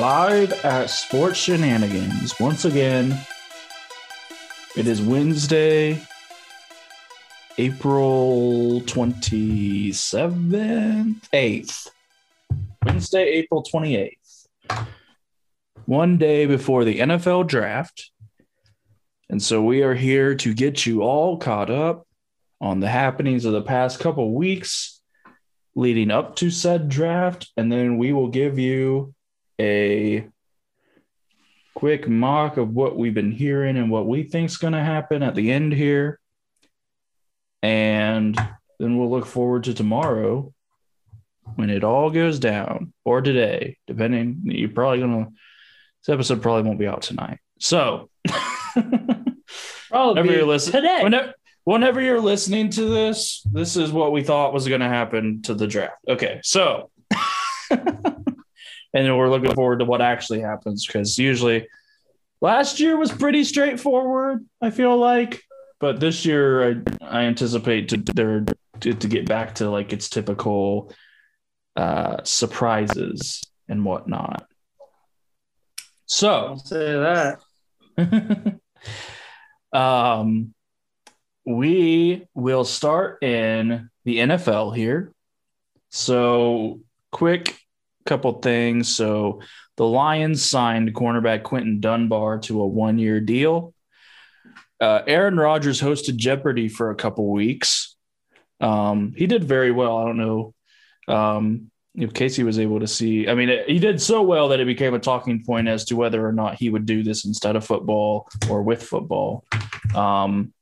Live at Sports Shenanigans. Once again, it is Wednesday, April 27th, 8th. Wednesday, April 28th. One day before the NFL draft. And so we are here to get you all caught up on the happenings of the past couple weeks leading up to said draft, and then we will give you a quick mock of what we've been hearing and what we think is going to happen at the end here. And then we'll look forward to tomorrow when it all goes down, or today, depending. You're probably going to, this episode probably won't be out tonight. So, Probably whenever you're listening, today. whenever, whenever you're listening to this, this is what we thought was going to happen to the draft. Okay, so, and we're looking forward to what actually happens because usually last year was pretty straightforward. I feel like, but this year I, I anticipate to there to, to get back to like its typical uh, surprises and whatnot. So, Don't say that. um, we will start in the NFL here. So, quick couple things. So, the Lions signed cornerback Quinton Dunbar to a one year deal. Uh, Aaron Rodgers hosted Jeopardy for a couple weeks. Um, he did very well. I don't know um, if Casey was able to see. I mean, it, he did so well that it became a talking point as to whether or not he would do this instead of football or with football. Um,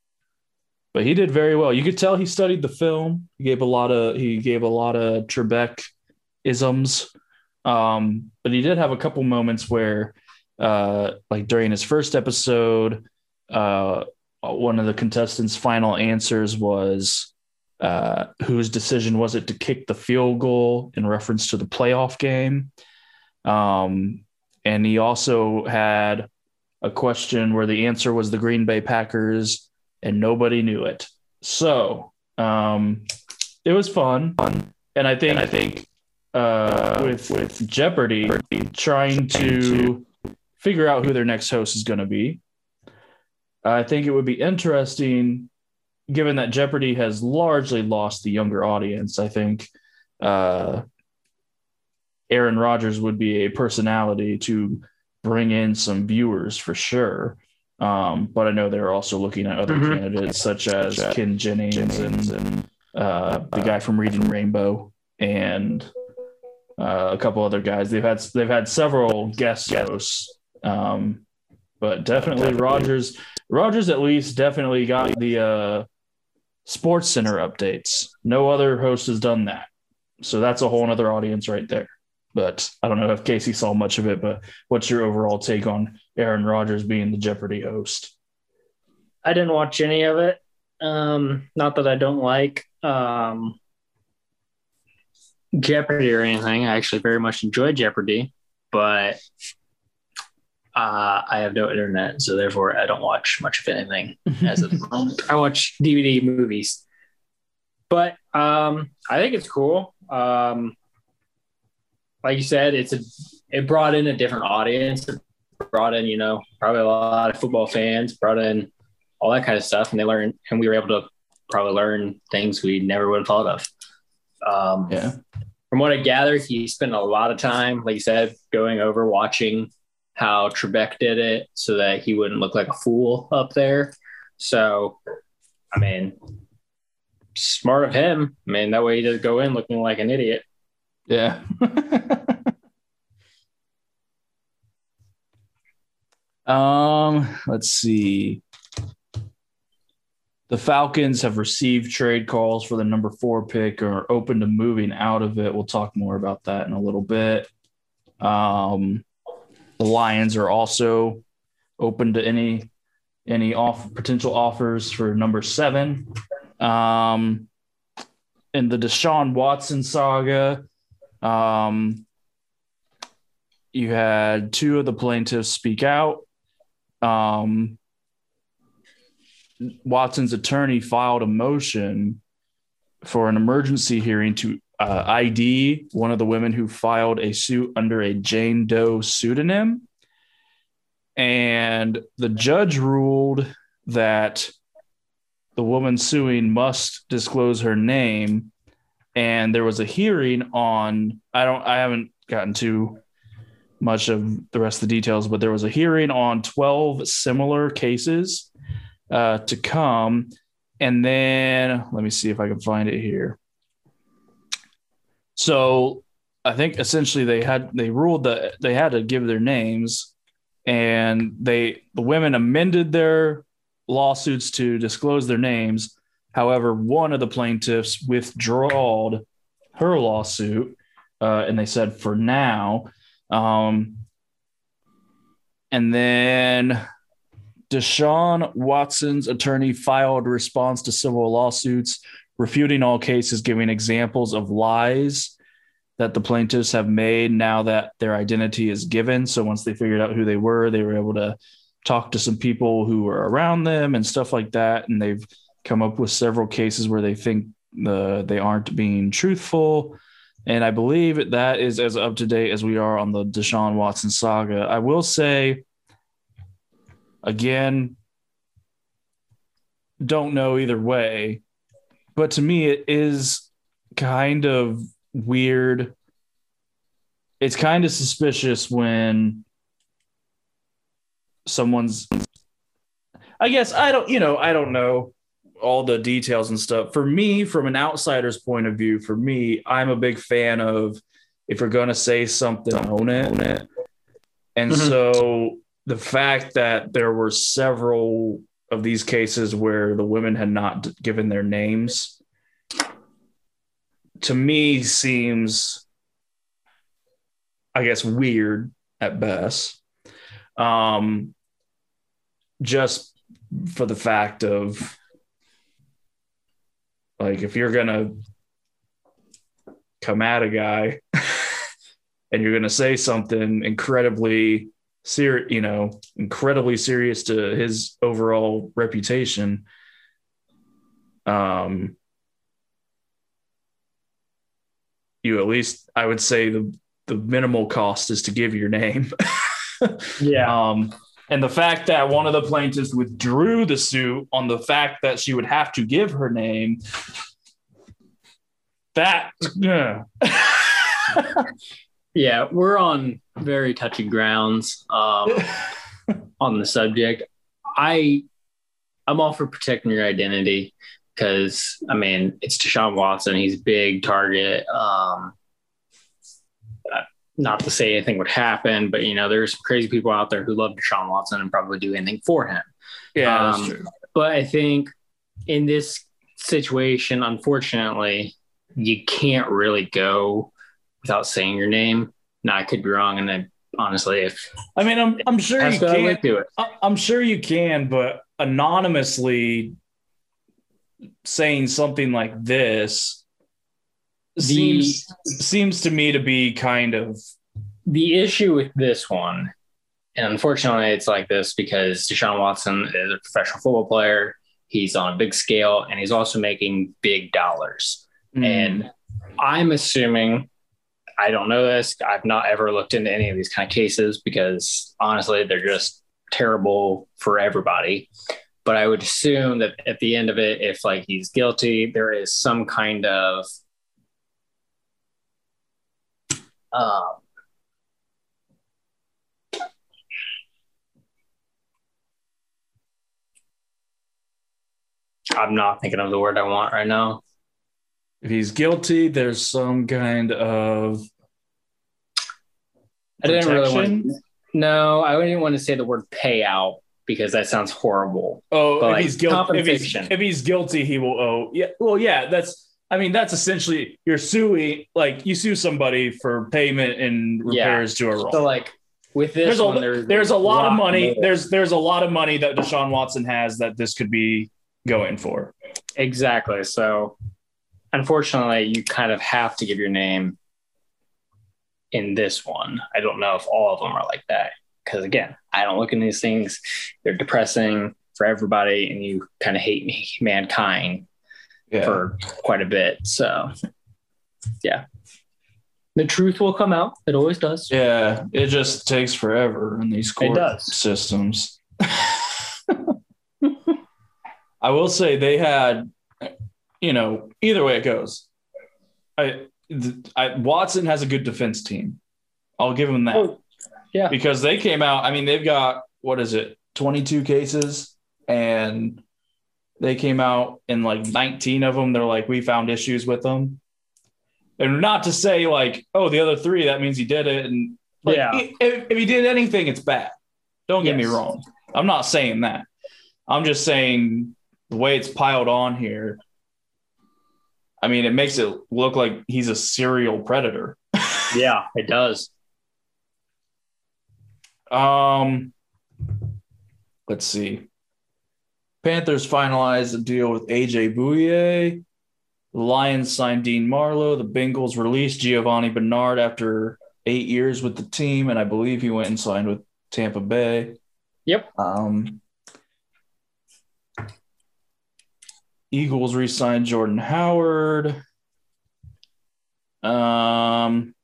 but he did very well. You could tell he studied the film. He gave a lot of he gave a lot of Trebek isms. Um, but he did have a couple moments where, uh, like during his first episode, uh, one of the contestants' final answers was, uh, whose decision was it to kick the field goal in reference to the playoff game? Um, and he also had a question where the answer was the Green Bay Packers, and nobody knew it. So um, it was fun, and I think I think uh, with with Jeopardy trying to figure out who their next host is going to be. I think it would be interesting, given that Jeopardy has largely lost the younger audience. I think uh, Aaron Rodgers would be a personality to bring in some viewers for sure. Um, but I know they're also looking at other Mhm. candidates such as Ken Jennings and, and uh, the guy from Reading Rainbow and uh, a couple other guys. They've had they've had several guest hosts, um, but definitely Rodgers. Rodgers at least definitely got the uh, Sports Center updates. No other host has done that, so that's a whole other audience right there. But I don't know if Casey saw much of it. But what's your overall take on Aaron Rodgers being the Jeopardy host? I didn't watch any of it. Um, not that I don't like um, Jeopardy or anything. I actually very much enjoy Jeopardy, but uh, I have no internet, so therefore I don't watch much of anything as of the moment. I watch DVD movies, but um, I think it's cool. Um, like you said, it's a it brought in a different audience. It brought in, you know, probably a lot of football fans. Brought in all that kind of stuff, and they learned, and we were able to probably learn things we never would have thought of. Um, yeah, from what I gathered, he spent a lot of time, like you said, going over watching how Trebek did it so that he wouldn't look like a fool up there. So, I mean, smart of him. I mean, that way he doesn't go in looking like an idiot. yeah. um, let's see. The Falcons have received trade calls for the number four pick or are open to moving out of it. We'll talk more about that in a little bit. Um, the Lions are also open to any any off potential offers for number seven. Um, in the Deshaun Watson saga, um, you had two of the plaintiffs speak out. Um, Watson's attorney filed a motion for an emergency hearing to uh, ID, one of the women who filed a suit under a Jane Doe pseudonym. And the judge ruled that the woman suing must disclose her name. And there was a hearing on, I don't, I haven't gotten to much of the rest of the details, but there was a hearing on 12 similar cases uh, to come. And then let me see if I can find it here. So I think essentially they had they ruled that they had to give their names, and they the women amended their lawsuits to disclose their names. However, one of the plaintiffs withdrawed her lawsuit, uh, and they said for now. Um, and then Deshaun Watson's attorney filed response to civil lawsuits refuting all cases, giving examples of lies that the plaintiffs have made now that their identity is given. So once they figured out who they were, they were able to talk to some people who were around them and stuff like that. And they've come up with several cases where they think the they aren't being truthful. And I believe that is as up to date as we are on the Deshaun Watson saga. I will say, again, don't know either way but to me it is kind of weird. It's kind of suspicious when someone's i guess i don't you know i don't know all the details and stuff. For me from an outsider's point of view for me i'm a big fan of if you're going to say something own it, and mm-hmm. so the fact that there were several of these cases where the women had not given their names to me seems i guess weird at best. Um just for the fact of like if you're gonna come at a guy and you're gonna say something incredibly serious, you know, incredibly serious to his overall reputation. Um, you at least, I would say the the minimal cost is to give your name. yeah. Um, and the fact that one of the plaintiffs withdrew the suit on the fact that she would have to give her name, that yeah. Yeah, we're on very touchy grounds um, on the subject. I I'm all for protecting your identity because I mean it's Deshaun Watson. He's big target. Um, not to say anything would happen, but you know there's some crazy people out there who love Deshaun Watson and probably do anything for him. Yeah, um, but I think in this situation, unfortunately, you can't really go without saying your name. Now I could be wrong, and then honestly, if I mean, I'm I'm sure you can do it. I'm sure you can, but anonymously saying something like this the, seems seems to me to be kind of the issue with this one. And unfortunately, it's like this because Deshaun Watson is a professional football player. He's on a big scale and he's also making big dollars. Mm. And I'm assuming I don't know this. I've not ever looked into any of these kind of cases because honestly, they're just terrible for everybody. But I would assume that at the end of it, if like he's guilty, there is some kind of um, I'm not thinking of the word I want right now if he's guilty, there's some kind of. I didn't really want. No, I didn't want to say the word payout because that sounds horrible. Oh, but if like he's guilty, if he's, if he's guilty, he will owe. Yeah, well, yeah, that's. I mean, that's essentially you're suing. Like you sue somebody for payment and repairs yeah. to a wrong. So like with this there's one, a, there's, there's a lot, lot of money. More. There's there's a lot of money that Deshaun Watson has that this could be going for. Exactly. So unfortunately, you kind of have to give your name in this one. I don't know if all of them are like that because again, I don't look in these things. They're depressing for everybody, and you kind of hate me, mankind yeah. for quite a bit. So, yeah, the truth will come out. It always does. Yeah, it just takes forever in these court systems. I will say they had, you know, either way it goes. I, I Watson has a good defense team. I'll give him that Oh, yeah. because they came out. I mean, they've got what is it, twenty two cases, and they came out in like nineteen of them. They're like, we found issues with them, and not to say like, oh, the other three that means he did it, and like, Yeah. if, if he did anything, it's bad. Don't get me wrong. I'm not saying that. I'm just saying the way it's piled on here. I mean, it makes it look like he's a serial predator. Yeah, it does. Um, let's see. Panthers finalized a deal with AJ Bouye. The Lions signed Dean Marlowe. The Bengals released Giovani Bernard after eight years with the team, and I believe he went and signed with Tampa Bay. Yep. Um, Eagles re-signed Jordan Howard. Um,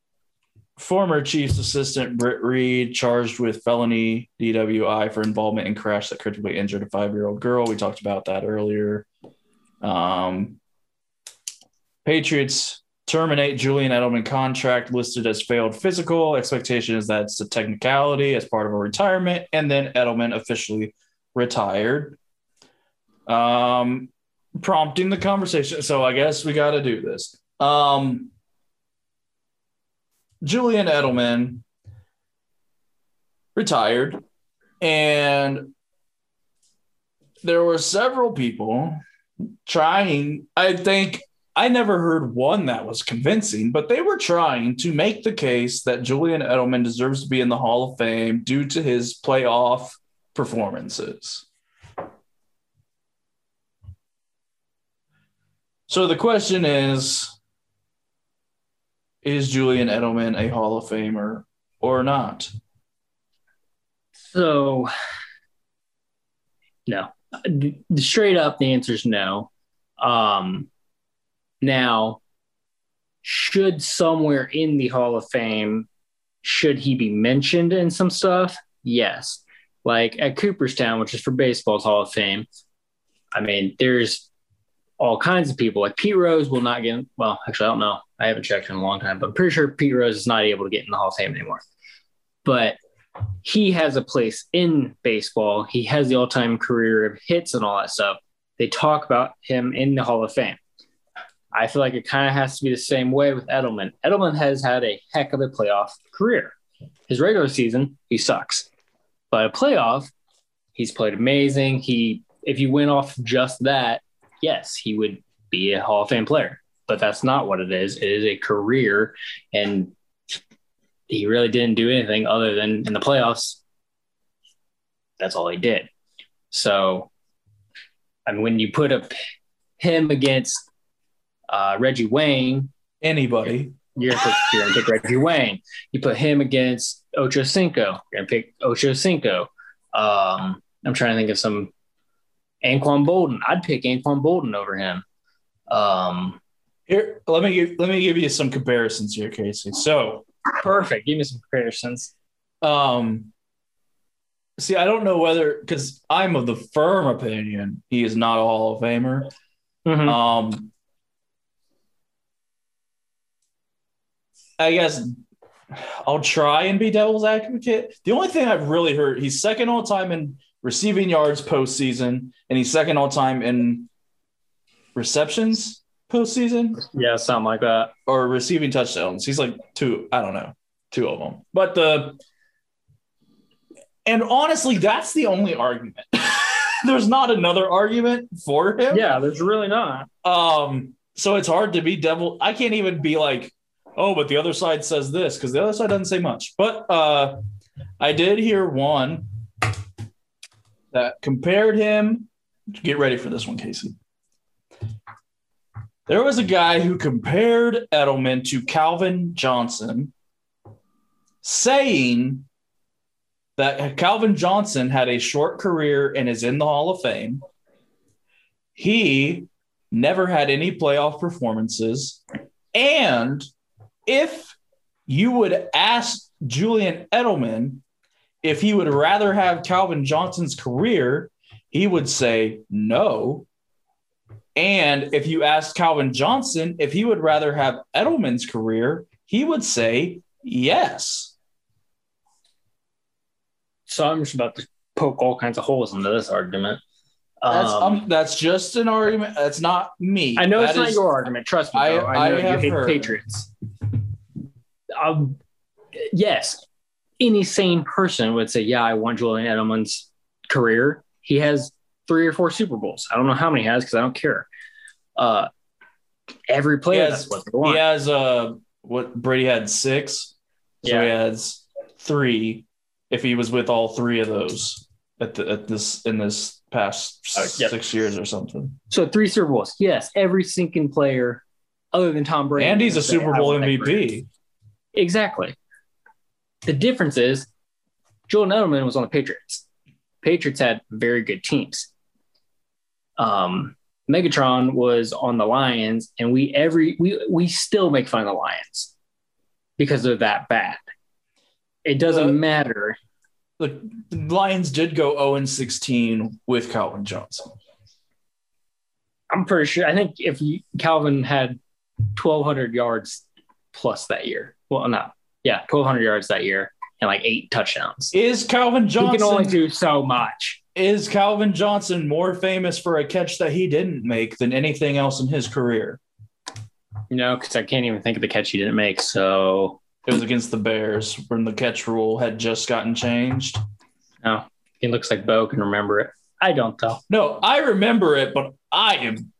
former Chiefs assistant Britt Reid charged with felony DWI for involvement in crash that critically injured a five-year-old girl. We talked about that earlier. Um, Patriots terminate Julian Edelman contract listed as failed physical. Expectation is that it's a technicality as part of a retirement, and then Edelman officially retired. Um, prompting the conversation. So I guess we got to do this. Um, Julian Edelman retired, and there were several people trying. I think I never heard one that was convincing, but they were trying to make the case that Julian Edelman deserves to be in the Hall of Fame due to his playoff performances. So the question is Is Julian Edelman a Hall of Famer or not? So, no. Straight up, the answer is no. Um, now, should somewhere in the Hall of Fame, should he be mentioned in some stuff? Yes. Like at Cooperstown, which is for baseball's Hall of Fame. I mean, there's all kinds of people. Like Pete Rose will not get. Well, actually, I don't know. I haven't checked in a long time, but I'm pretty sure Pete Rose is not able to get in the Hall of Fame anymore. But he has a place in baseball. He has the all-time career of hits and all that stuff. They talk about him in the Hall of Fame. I feel like it kind of has to be the same way with Edelman. Edelman has had a heck of a playoff career. His regular season, he sucks. But a playoff, he's played amazing. He if you went off just that, yes, he would be a Hall of Fame player. But that's not what it is. It is a career and he really didn't do anything other than in the playoffs. That's all he did. So, I mean, when you put up him against uh, Reggie Wayne, Anybody? you're gonna, pick, you're gonna pick Reggie Wayne. You put him against Ocho Cinco, you're gonna pick Ocho Cinco. Um, I'm trying to think of some Anquan Boldin. I'd pick Anquan Boldin over him. Um, Here, let me give, let me give you some comparisons here, Casey. So, perfect. Give me some comparisons. um, see, I don't know whether because I'm of the firm opinion he is not a Hall of Famer. Mhm. Um, I guess I'll try and be devil's advocate. The only thing I've really heard, he's second all time in receiving yards postseason, and he's second all time in receptions postseason Yeah, something like that. or receiving touchdowns. He's like two, I don't know, two of them. But the and honestly, that's the only argument. There's not another argument for him. Yeah, there's really not. Um, so it's hard to be devil. I can't even be like, oh, but the other side says this because the other side doesn't say much. But uh, I did hear one that compared him. Get ready for this one, Casey. There was a guy who compared Edelman to Calvin Johnson, saying that Calvin Johnson had a short career and is in the Hall of Fame. He never had any playoff performances. And if you would ask Julian Edelman if he would rather have Calvin Johnson's career, he would say no. And if you asked Calvin Johnson if he would rather have Edelman's career, he would say yes. So I'm just about to poke all kinds of holes into this argument. That's Um, um, that's just an argument. That's not me. I know That it's not your argument. Trust me. I- though. I, know I you hate heard. Patriots. Um, yes, any sane person would say, "Yeah, I want Julian Edelman's career. He has three or four Super Bowls. I don't know how many he has because I don't care. Uh, every player He has- what they want. He has uh what Brady had six. So Yeah. he has three if he was with all three of those at the at this in this past Uh, yep. six years or something. So three Super Bowls. Yes, every sinking player other than Tom Brady. And he's a Super Bowl want that career." MVP. Exactly. The difference is Julian Edelman was on the Patriots. Patriots had very good teams. Um, Megatron was on the Lions, and we every we we still make fun of the Lions because they're that bad. It doesn't Uh, matter. The Lions did go 0 and 16 with Calvin Johnson. I'm pretty sure. I think if you, Calvin had 1,200 yards plus that year, well, no, yeah, 1,200 yards that year and like eight touchdowns. Is Calvin Johnson he can only do so much. is Calvin Johnson more famous for a catch that he didn't make than anything else in his career? You know, because I can't even think of the catch he didn't make. So It was against the Bears when the catch rule had just gotten changed. no, he looks like Bo can remember it. I don't though. No, I remember it, but I am.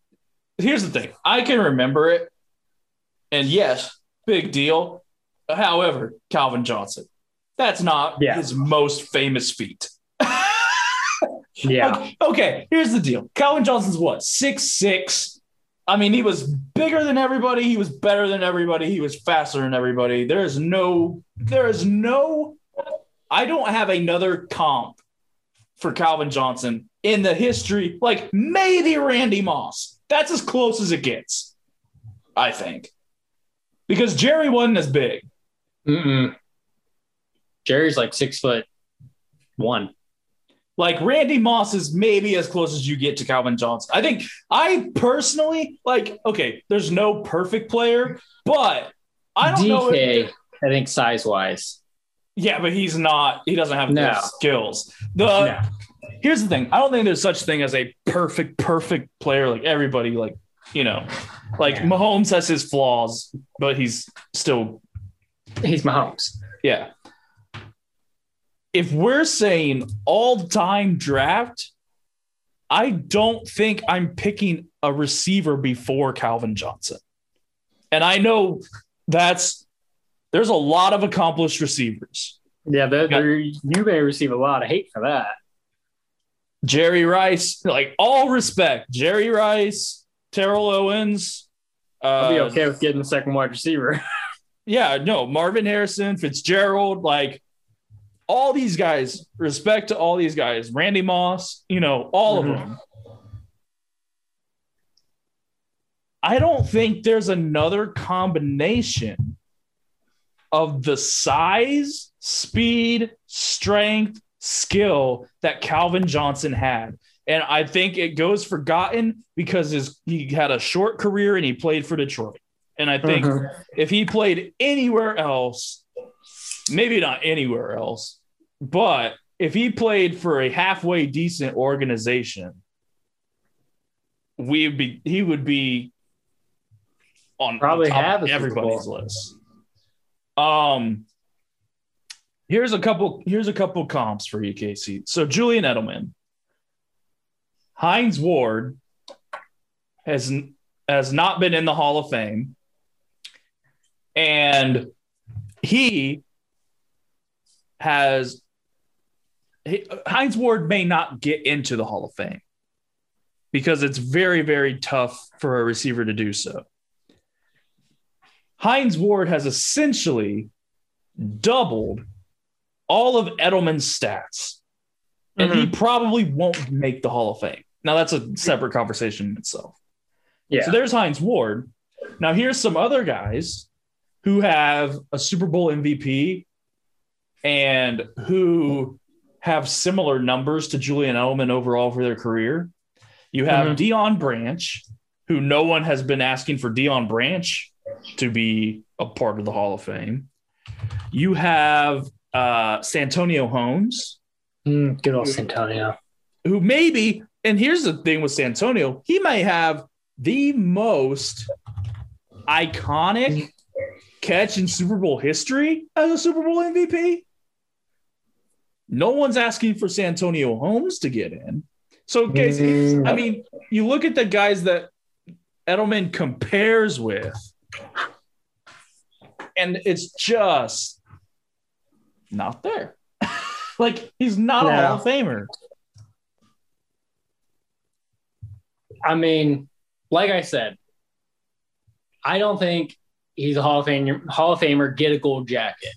Here's the thing I can remember it. And yes, big deal. However, Calvin Johnson, that's not Yeah. his most famous feat. Yeah, Okay, okay, here's the deal. Calvin Johnson's what? Six six. I mean, he was bigger than everybody. He was better than everybody. He was faster than everybody. There is no, there is no, I don't have another comp for Calvin Johnson in the history, like maybe Randy Moss. That's as close as it gets, I think. Because Jerry wasn't as big. Mm-mm. Jerry's like six foot one. Like Randy Moss is maybe as close as you get to Calvin Johnson. I think I personally like. Okay, there's no perfect player, but I don't know. DK, If, I think size wise. yeah, but he's not. He doesn't have No. skills. The no. here's the thing. I don't think there's such thing as a perfect, perfect player. Like everybody, like you know, like Yeah. Mahomes has his flaws, but he's still He's Mahomes. yeah. If we're saying all time draft, I don't think I'm picking a receiver before Calvin Johnson. And I know that's there's a lot of accomplished receivers. Yeah, they're, they're, you may receive a lot of hate for that. Jerry Rice, like all respect, Jerry Rice, Terrell Owens. Uh, I'll be okay with getting the second wide receiver. Yeah, no, Marvin Harrison, Fitzgerald, like all these guys, respect to all these guys, Randy Moss, you know, all Mhm. of them. I don't think there's another combination of the size, speed, strength, skill that Calvin Johnson had. And I think it goes forgotten because his, he had a short career and he played for Detroit. And I think Mhm. if he played anywhere else, maybe not anywhere else, but if he played for a halfway decent organization, we'd be he would be on Probably on have of a Super everybody's list. Um here's a couple here's a couple comps for you, Casey. So Julian Edelman, Hines Ward has has not been in the Hall of Fame. And he has he, Hines Ward may not get into the Hall of Fame because it's very, very tough for a receiver to do so. Hines Ward has essentially doubled all of Edelman's stats, and he mm-hmm. probably won't make the Hall of Fame. Now, that's a separate conversation in itself. Yeah. So there's Hines Ward. Now, here's some other guys who have a Super Bowl MVP and who have similar numbers to Julian Edelman overall for their career. You have Mhm. Deion Branch, who no one has been asking for Deion Branch to be a part of the Hall of Fame. You have uh, Santonio Holmes, Mm, good old Santonio. who maybe, and here's the thing with Santonio, he may have the most iconic catch in Super Bowl history as a Super Bowl MVP. No one's asking for Santonio Holmes to get in. So, guys, Mm. I mean, you look at the guys that Edelman compares with, and it's just not there. like, he's not a Hall of Famer. I mean, like I said, I don't think he's a Hall of Famer. Hall of Famer, get a gold jacket.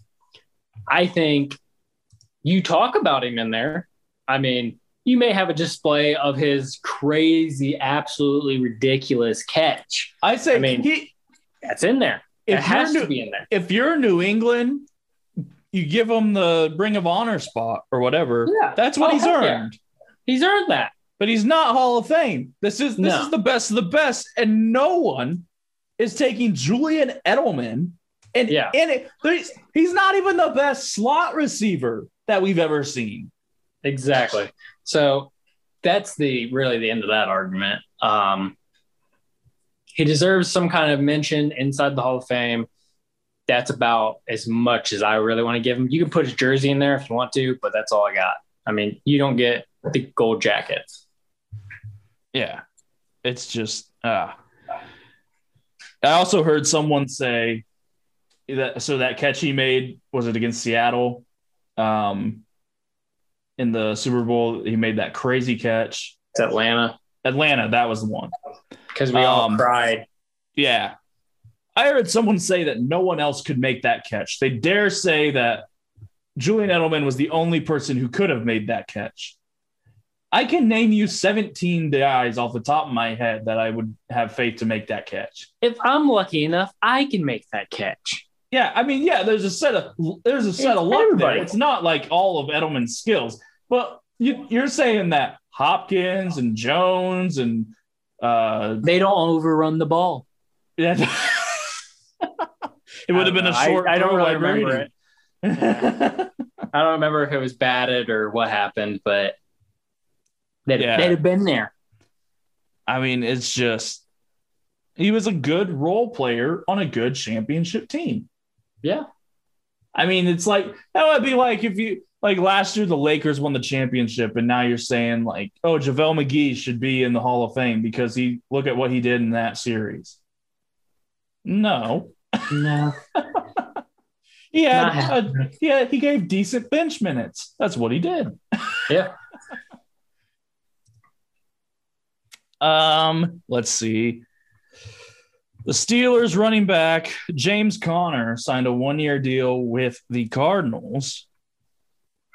I think you talk about him in there. I mean, you may have a display of his crazy, absolutely ridiculous catch. I say I mean, he, That's in there. It has to New, be in there. if you're New England, you give him the Ring of Honor spot or whatever. Yeah. That's what Oh, he's heck yeah. earned. He's earned that. But he's not Hall of Fame. This is this No. is the best of the best, and no one is taking Julian Edelman. And Yeah. and it, he's not even the best slot receiver that we've ever seen. Exactly. So that's the really the end of that argument. Um, he deserves some kind of mention inside the Hall of Fame. That's about as much as I really want to give him. You can put his jersey in there if you want to, but that's all I got. I mean, you don't get the gold jacket. Yeah. It's just uh I also heard someone say that so that catch he made was it against Seattle um in the Super Bowl he made that crazy catch. It's Atlanta Atlanta, that was the one. because we all Um, cried. Yeah. I heard someone say that no one else could make that catch. They dare say that Julian Edelman was the only person who could have made that catch. I can name you 17 guys off the top of my head that I would have faith to make that catch. If I'm lucky enough, I can make that catch. Yeah, I mean, yeah, there's a set of there's a set It's of luck everybody. there. It's not like all of Edelman's skills, but you, you're saying that Hopkins and Jones and uh, They don't overrun the ball. yeah, it would have been a short. I, don't really remember it. I don't remember if it was batted or what happened, but they'd, Yeah. they'd have been there. I mean, it's just he was a good role player on a good championship team. Yeah. I mean, it's like that would be like if you like last year the Lakers won the championship, and now you're saying like, oh, JaVale McGee should be in the Hall of Fame because he look at what he did in that series. No, No. he had a, happening. yeah he gave decent bench minutes. That's what he did. Yeah. Um, let's see. The Steelers running back James Conner signed a one-year deal with the Cardinals.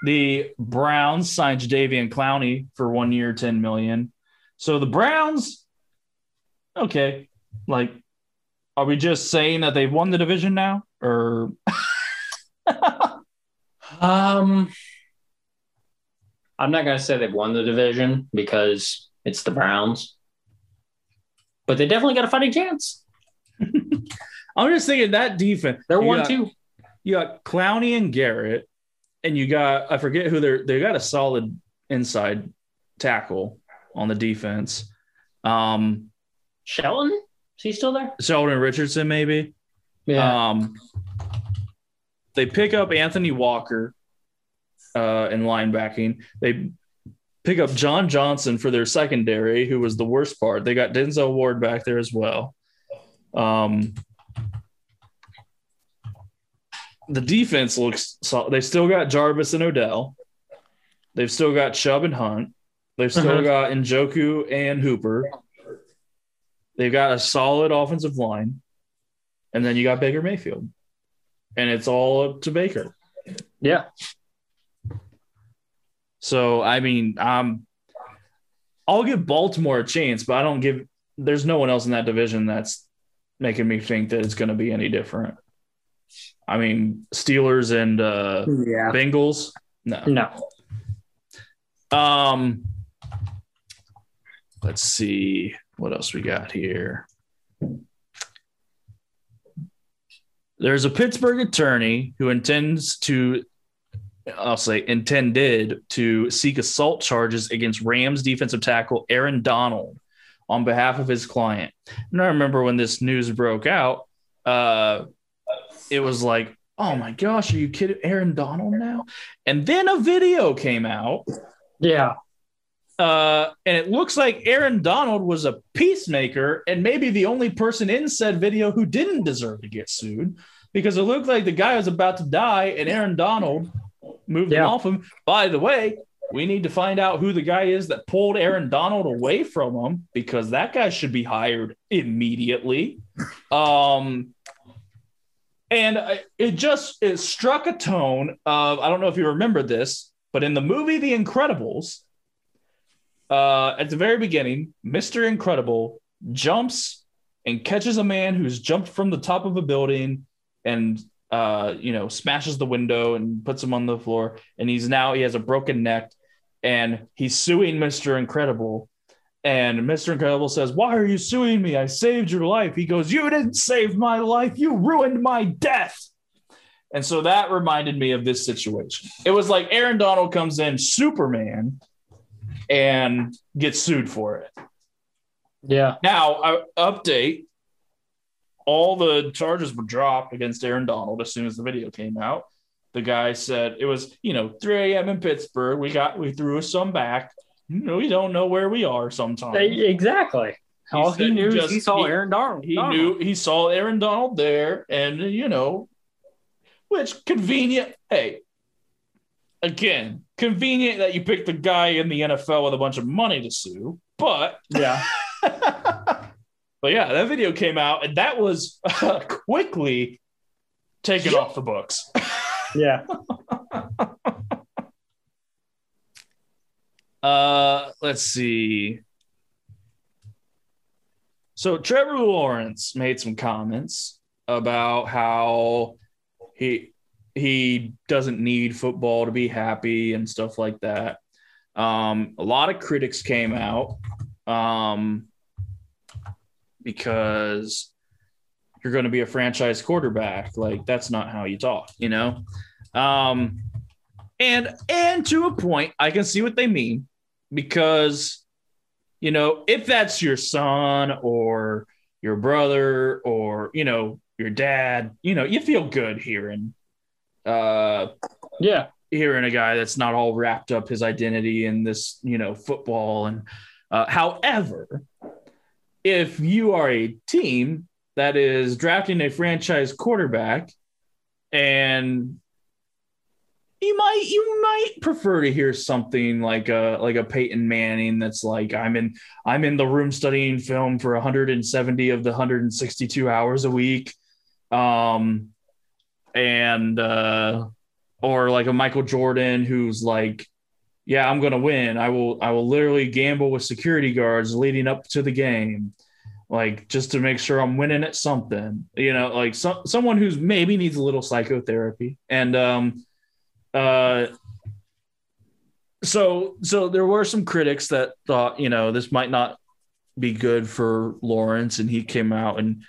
The Browns signed Jadeveon Clowney for one year, 10 million. So the Browns, okay, like, are we just saying that they've won the division now? Or Um, I'm not gonna say they've won the division because it's the Browns, but they definitely got a fighting chance. I'm just thinking that defense. They're one got- two. you got Clowney and Garrett, and you got I forget who they're they got a solid inside tackle on the defense. Um Shelton, is he still there? Sheldon Richardson, maybe. Um they pick up Anthony Walker uh in linebacking. They pick up John Johnson for their secondary, who was the worst part. They got Denzel Ward back there as well. Um the defense looks so they still got Jarvis and Odell. They've still got Chubb and Hunt. They've still Mhm. got Njoku and Hooper. They've got a solid offensive line. And then you got Baker Mayfield. And it's all up to Baker. yeah. So I mean, um, I'll give Baltimore a chance, but I don't give. There's no one else in that division that's making me think that it's going to be any different. I mean, Steelers and uh, Yeah. Bengals. No. No. Um, let's see what else we got here. There's a Pittsburgh attorney who intends to, I'll say, intended to seek assault charges against Rams defensive tackle Aaron Donald on behalf of his client. And I remember when this news broke out, uh, it was like, oh my gosh, are you kidding? Aaron Donald now? And then a video came out Yeah. uh, and it looks like Aaron Donald was a peacemaker and maybe the only person in said video who didn't deserve to get sued because it looked like the guy was about to die and Aaron Donald moved him Yeah. off him. By the way, we need to find out who the guy is that pulled Aaron Donald away from him because that guy should be hired immediately. Um, and I- it just it struck a tone of I don't know if you remember this, but in the movie The Incredibles, uh, at the very beginning, Mr. Incredible jumps and catches a man who's jumped from the top of a building and uh, you know smashes the window and puts him on the floor, and he's now he has a broken neck, and he's suing Mr. Incredible. And Mr. Incredible says, Why are you suing me? I saved your life. He goes, You didn't save my life. You ruined my death. And so that reminded me of this situation. It was like Aaron Donald comes in, Superman, and gets sued for it. Yeah. Now, I update all the charges were dropped against Aaron Donald as soon as the video came out. The guy said it was, you know, 3 a.m. in Pittsburgh. We got, we threw some back. We don't know where we are sometimes. Exactly. All he, knew he is he saw he- Aaron Donald. He Darnold. knew he saw Aaron Donald there, and you know, which convenient. Hey, again, convenient that you picked the guy in the NFL with a bunch of money to sue, but Yeah. but yeah, that video came out, and that was quickly taken off the books. Yeah. Uh, let's see. So Trevor Lawrence made some comments about how he he doesn't need football to be happy and stuff like that. Um, a lot of critics came out um, because you're going to be a franchise quarterback. Like that's not how you talk, you know. Um, and and to a point, I can see what they mean because you know if that's your son or your brother or you know your dad, you know you feel good hearing uh Yeah. hearing a guy that's not all wrapped up his identity in this, you know, football. And uh, however, if you are a team that is drafting a franchise quarterback and you might you might prefer to hear something like a like a Peyton Manning that's like I'm in I'm in the room studying film for 170 of the 162 hours a week. Um and uh or like a Michael Jordan who's like, yeah, I'm gonna win. I will I will literally gamble with security guards leading up to the game, like just to make sure I'm winning at something. You know, like some someone who's maybe needs a little psychotherapy. And um uh so so there were some critics that thought, you know, this might not be good for Lawrence, and he came out and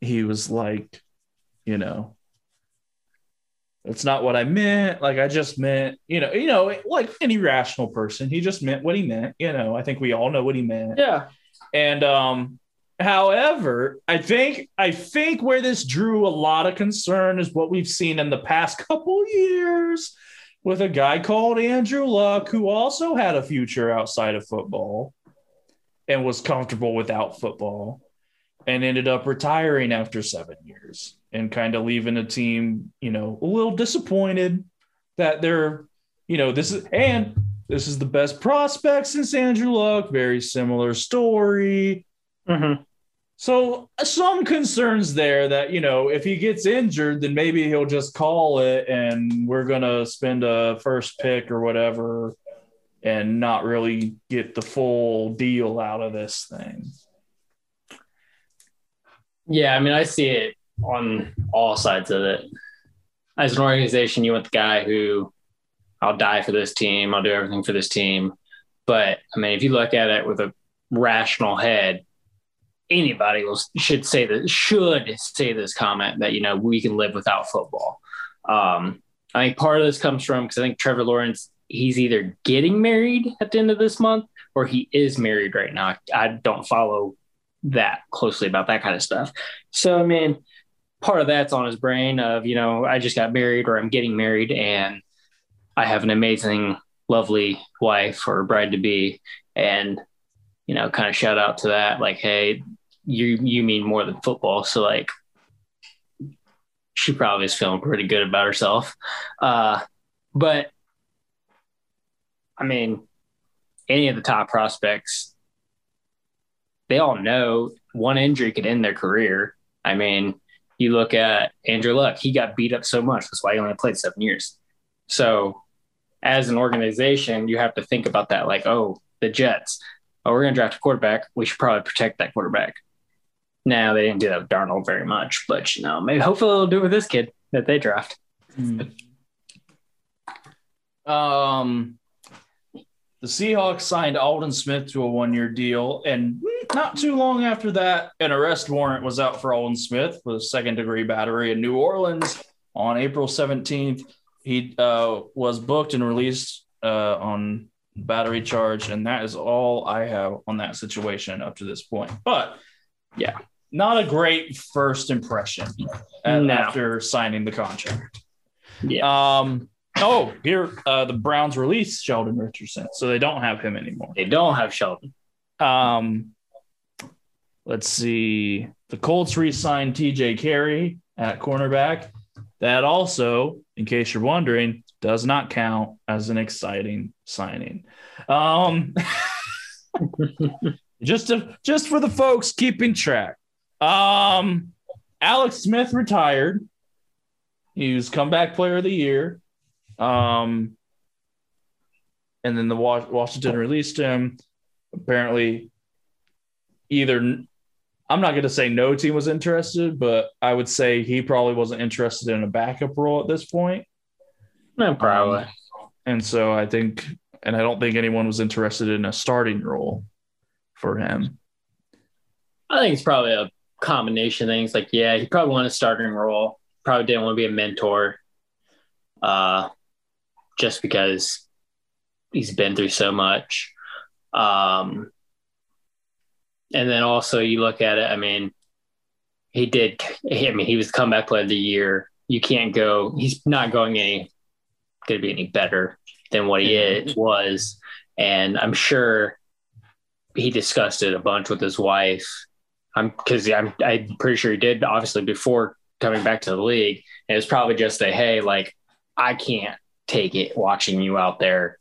he was like, you know, that's not what I meant. Like I just meant, you know, you know, like any rational person, he just meant what he meant. You know, I think we all know what he meant. Yeah. And um, however, I think I think where this drew a lot of concern is what we've seen in the past couple years with a guy called Andrew Luck, who also had a future outside of football and was comfortable without football and ended up retiring after seven years and kind of leaving a team, you know, a little disappointed that they're, you know, this is and this is the best prospect since Andrew Luck. Very similar story. Mm-hmm. So some concerns there that you know if he gets injured, then maybe he'll just call it, and we're gonna spend a first pick or whatever, and not really get the full deal out of this thing. Yeah, I mean, I see it on all sides of it. As an organization, you want the guy who I'll die for this team, I'll do everything for this team. But I mean, if you look at it with a rational head, anybody will should say that should say this comment that you know we can live without football. Um, I think part of this comes from because I think Trevor Lawrence he's either getting married at the end of this month or he is married right now. I don't follow that closely about that kind of stuff. So I mean, part of that's on his brain of you know I just got married or I'm getting married and I have an amazing, lovely wife or bride to be, and you know, kind of shout out to that. Like, hey, you you mean more than football. So like she probably is feeling pretty good about herself. Uh, but I mean, any of the top prospects, they all know one injury could end their career. I mean, you look at Andrew Luck, he got beat up so much. That's why he only played seven years. So, as an organization, you have to think about that like, oh, the Jets, oh, we're going to draft a quarterback. We should probably protect that quarterback. Now they didn't do that with Darnold very much, but you know, maybe hopefully they'll do it with this kid that they draft. Mm. Um, the Seahawks signed Aldon Smith to a one-year deal, and not too long after that, an arrest warrant was out for Aldon Smith for second-degree battery in New Orleans on April 17th. He uh, was booked and released uh, on battery charge, and that is all I have on that situation up to this point. But yeah, not a great first impression no. after signing the contract. Yeah. Um. Oh, here uh, the Browns released Sheldon Richardson, so they don't have him anymore. They don't have Sheldon. Um. Let's see. The Colts re-signed T.J. Carrie at cornerback. That also, in case you're wondering, does not count as an exciting signing. Um, just to, just for the folks keeping track. Um, Alex Smith retired. He was comeback player of the year. Um, and then the Washington released him. Apparently, either I'm not going to say no team was interested, but I would say he probably wasn't interested in a backup role at this point. No, probably. Um, and so I think, and I don't think anyone was interested in a starting role for him. I think it's probably a combination of things. Like, yeah, he probably wanted a starting role. Probably didn't want to be a mentor, uh, just because he's been through so much. Um, and then also you look at it. I mean, he did. I mean, he was comeback player of the year. You can't go. He's not going any going to be any better than what he is, was. And I'm sure he discussed it a bunch with his wife. I'm because I'm I'm pretty sure he did obviously before coming back to the league. And it was probably just a hey, like I can't take it watching you out there.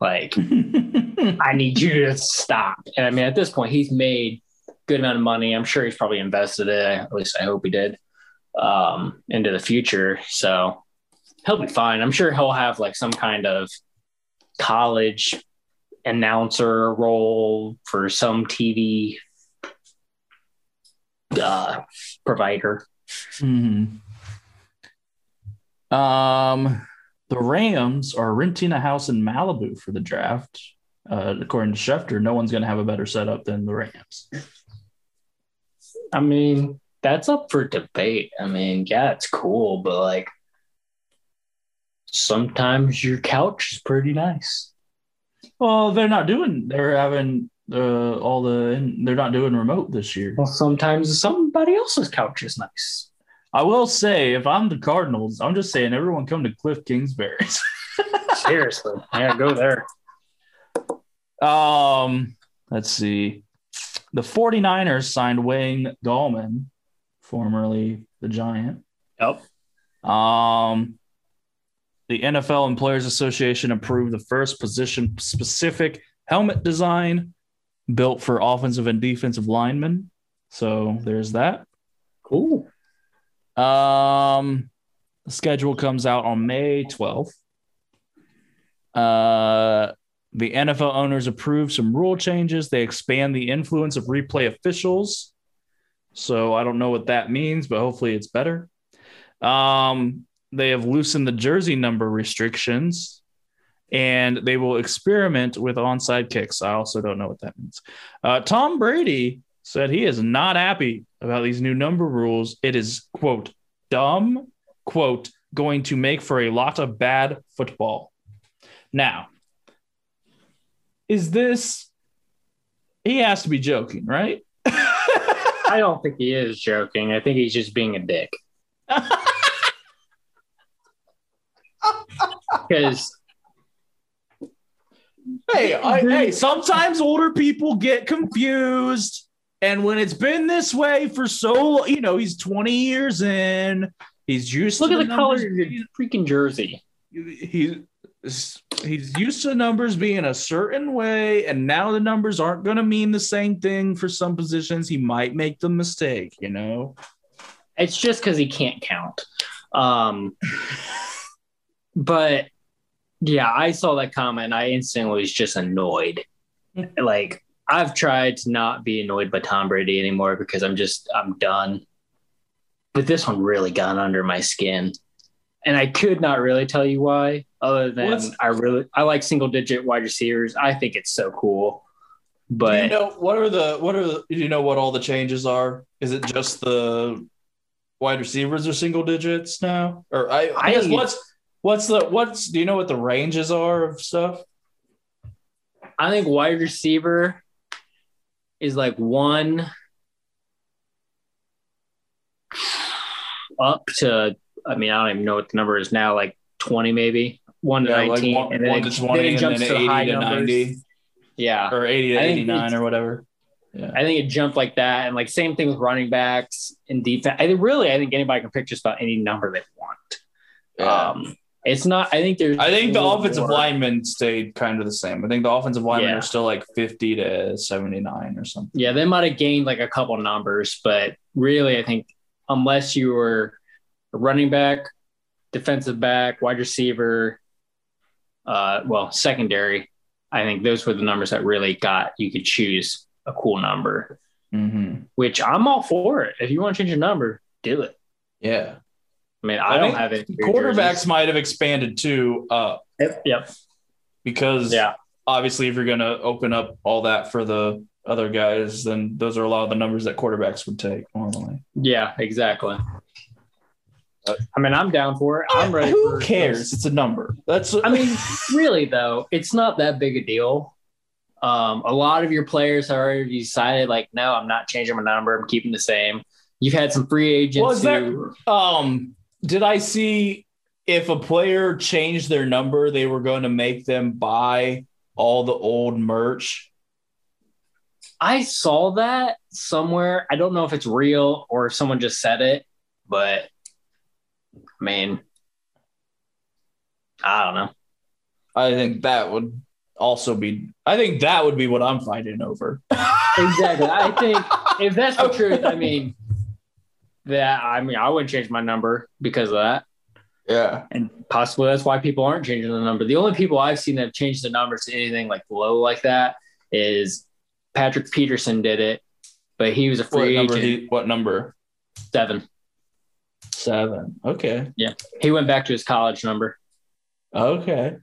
Like I need you to stop. And I mean, at this point, he's made good amount of money. I'm sure he's probably invested it. At least I hope he did um, into the future. So he'll be fine. I'm sure he'll have like some kind of college announcer role for some TV uh, provider. Mm-hmm. Um, the Rams are renting a house in Malibu for the draft. Uh, according to Schefter, no one's going to have a better setup than the Rams. I mean, that's up for debate. I mean, yeah, it's cool, but like, sometimes your couch is pretty nice. Well, they're not doing. They're having uh, all the. They're not doing remote this year. Well, sometimes somebody else's couch is nice. I will say, if I'm the Cardinals, I'm just saying, everyone come to Cliff Kingsbury's. Seriously, yeah, go there. Um, let's see. The 49ers signed Wayne Gallman, formerly the Giant. Yep. Um, the NFL and Players Association approved the first position specific helmet design built for offensive and defensive linemen. So there's that. Cool. Um, the schedule comes out on May 12th. Uh, the NFL owners approved some rule changes. They expand the influence of replay officials. So I don't know what that means, but hopefully it's better. Um, they have loosened the jersey number restrictions and they will experiment with onside kicks. I also don't know what that means. Uh, Tom Brady said he is not happy about these new number rules. It is, quote, dumb, quote, going to make for a lot of bad football. Now, is this, he has to be joking, right? I don't think he is joking. I think he's just being a dick. Because hey, I, hey, sometimes older people get confused. And when it's been this way for so, you know, he's 20 years in, he's used look to at the color of your freaking jersey. he he's used to numbers being a certain way and now the numbers aren't going to mean the same thing for some positions he might make the mistake you know It's just because he can't count. Um, but yeah, I saw that comment. I instantly was just annoyed. like I've tried to not be annoyed by Tom Brady anymore because I'm just I'm done. But this one really got under my skin, and I could not really tell you why. Other than What's- I really I like single digit wide receivers. I think it's so cool. do But you know what are the what are the do you know what all the changes are is it just the wide receivers are single digits now or i, I guess I- what's what's the what's do you know what the ranges are of stuff I think wide receiver is like one up to I mean, I don't even know what the number is now, like 20 maybe. One to Yeah, like 19. one- and then one it, to 20 then it and jumps then to 80 high to numbers. 90. Yeah. or 80 to 89 or whatever yeah I think it jumped like that. And like same thing with running backs and defense. I think really I think anybody can pick just about any number they want. Um it's not I think there's I think the offensive more- linemen stayed kind of the same. I think the offensive linemen Yeah. are still like 50 to 79 or something. Yeah, they might have gained like a couple numbers, but really, I think unless you were a running back, defensive back, wide receiver, uh, well, secondary, I think those were the numbers that really got you could choose a cool number. Mm-hmm. Which I'm all for it. If you want to change your number, do it. Yeah. I mean, I I, don't have it. Quarterbacks might have expanded too, uh, Yep. yep. because Yeah. obviously if you're going to open up all that for the other guys, then those are a lot of the numbers that quarterbacks would take normally. Yeah. Exactly. I mean, I'm down for it. I'm ready. Who for cares? It's a number. That's I mean, really though, it's not that big a deal. Um, a lot of your players have already decided, like, no, I'm not changing my number. I'm keeping the same. You've had some free agents Was there- who, Um, did I see if a player changed their number, they were going to make them buy all the old merch? I saw that somewhere. I don't know if it's real or if someone just said it, but I mean, I don't know. I think that would also be. I think that would be what I'm fighting over. Exactly. I think if that's the truth, I mean, that I mean, I wouldn't change my number because of that. Yeah. And possibly that's why people aren't changing the number. The only people I've seen that have changed the numbers to anything like low like that is Patrick Peterson did it, but he was a What free number? agent. He, what number? seven. Seven. Okay. Yeah. He went back to his college number. Okay.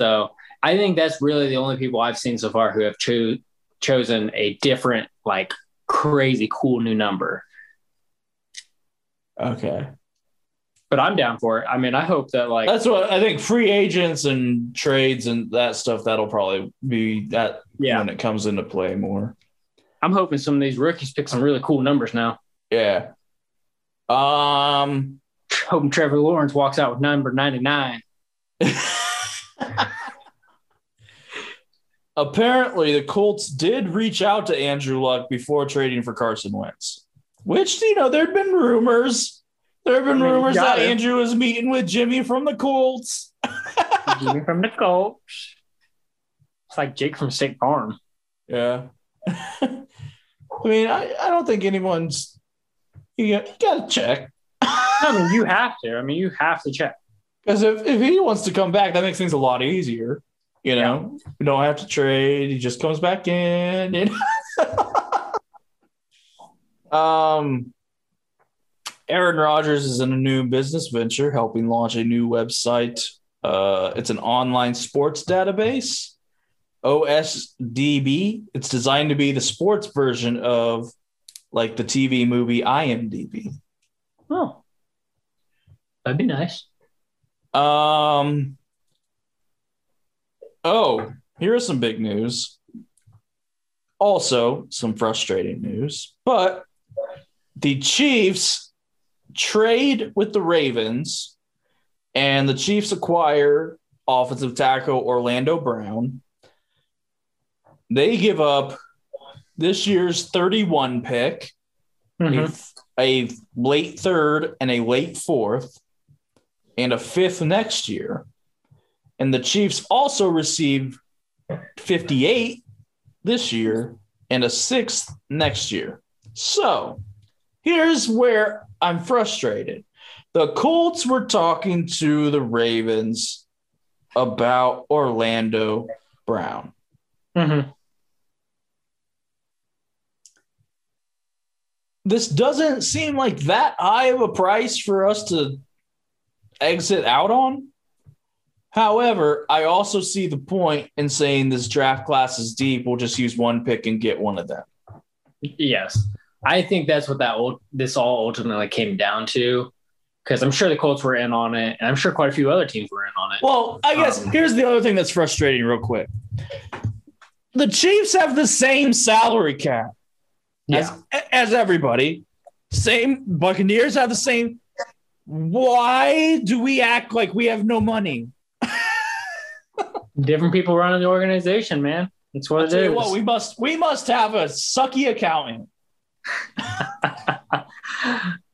So I think that's really the only people I've seen so far who have cho- chosen a different, like crazy cool new number. Okay. But I'm down for it. I mean, I hope that like That's what I think. Free agents and trades and that stuff. That'll probably be that yeah, when it comes into play more. I'm hoping some of these rookies pick some really cool numbers now. Yeah. Um. Hoping Trevor Lawrence walks out with number 99. Apparently, the Colts did reach out to Andrew Luck before trading for Carson Wentz, which, you know, there had been rumors. There have been I mean, rumors that. Andrew was meeting with Jimmy from the Colts. Jimmy from the Colts. It's like Jake from State Farm. Yeah. I mean, I, I don't think anyone's. You got, you got to check. I mean, you have to. I mean, you have to check. Because if, if he wants to come back, that makes things a lot easier. You know, we don't have to trade. He just comes back in. You know? Um, Aaron Rodgers is in a new business venture, helping launch a new website. Uh, it's an online sports database, OSDB. It's designed to be the sports version of like the TV movie IMDb. Oh, that'd be nice. Um. Oh, here's some big news. Also, some frustrating news, but the Chiefs trade with the Ravens, and the Chiefs acquire offensive tackle Orlando Brown. They give up this year's 31 pick, Mhm. a, a late third and a late fourth, and a fifth next year. And the Chiefs also receive 58 this year and a sixth next year. So here's where I'm frustrated. The Colts were talking to the Ravens about Orlando Brown. Mhm. This doesn't seem like that high of a price for us to exit out on. However, I also see the point in saying this draft class is deep. We'll just use one pick and get one of them. Yes, I think that's what that this all ultimately came down to. Because I'm sure the Colts were in on it, and I'm sure quite a few other teams were in on it. Well, I guess Um, here's the other thing that's frustrating, real quick. The Chiefs have the same salary cap as, as everybody. Same Buccaneers have the same. Why do we act like we have no money? different people running the organization, man. That's what I'll it tell you what, we must we must have a sucky accountant.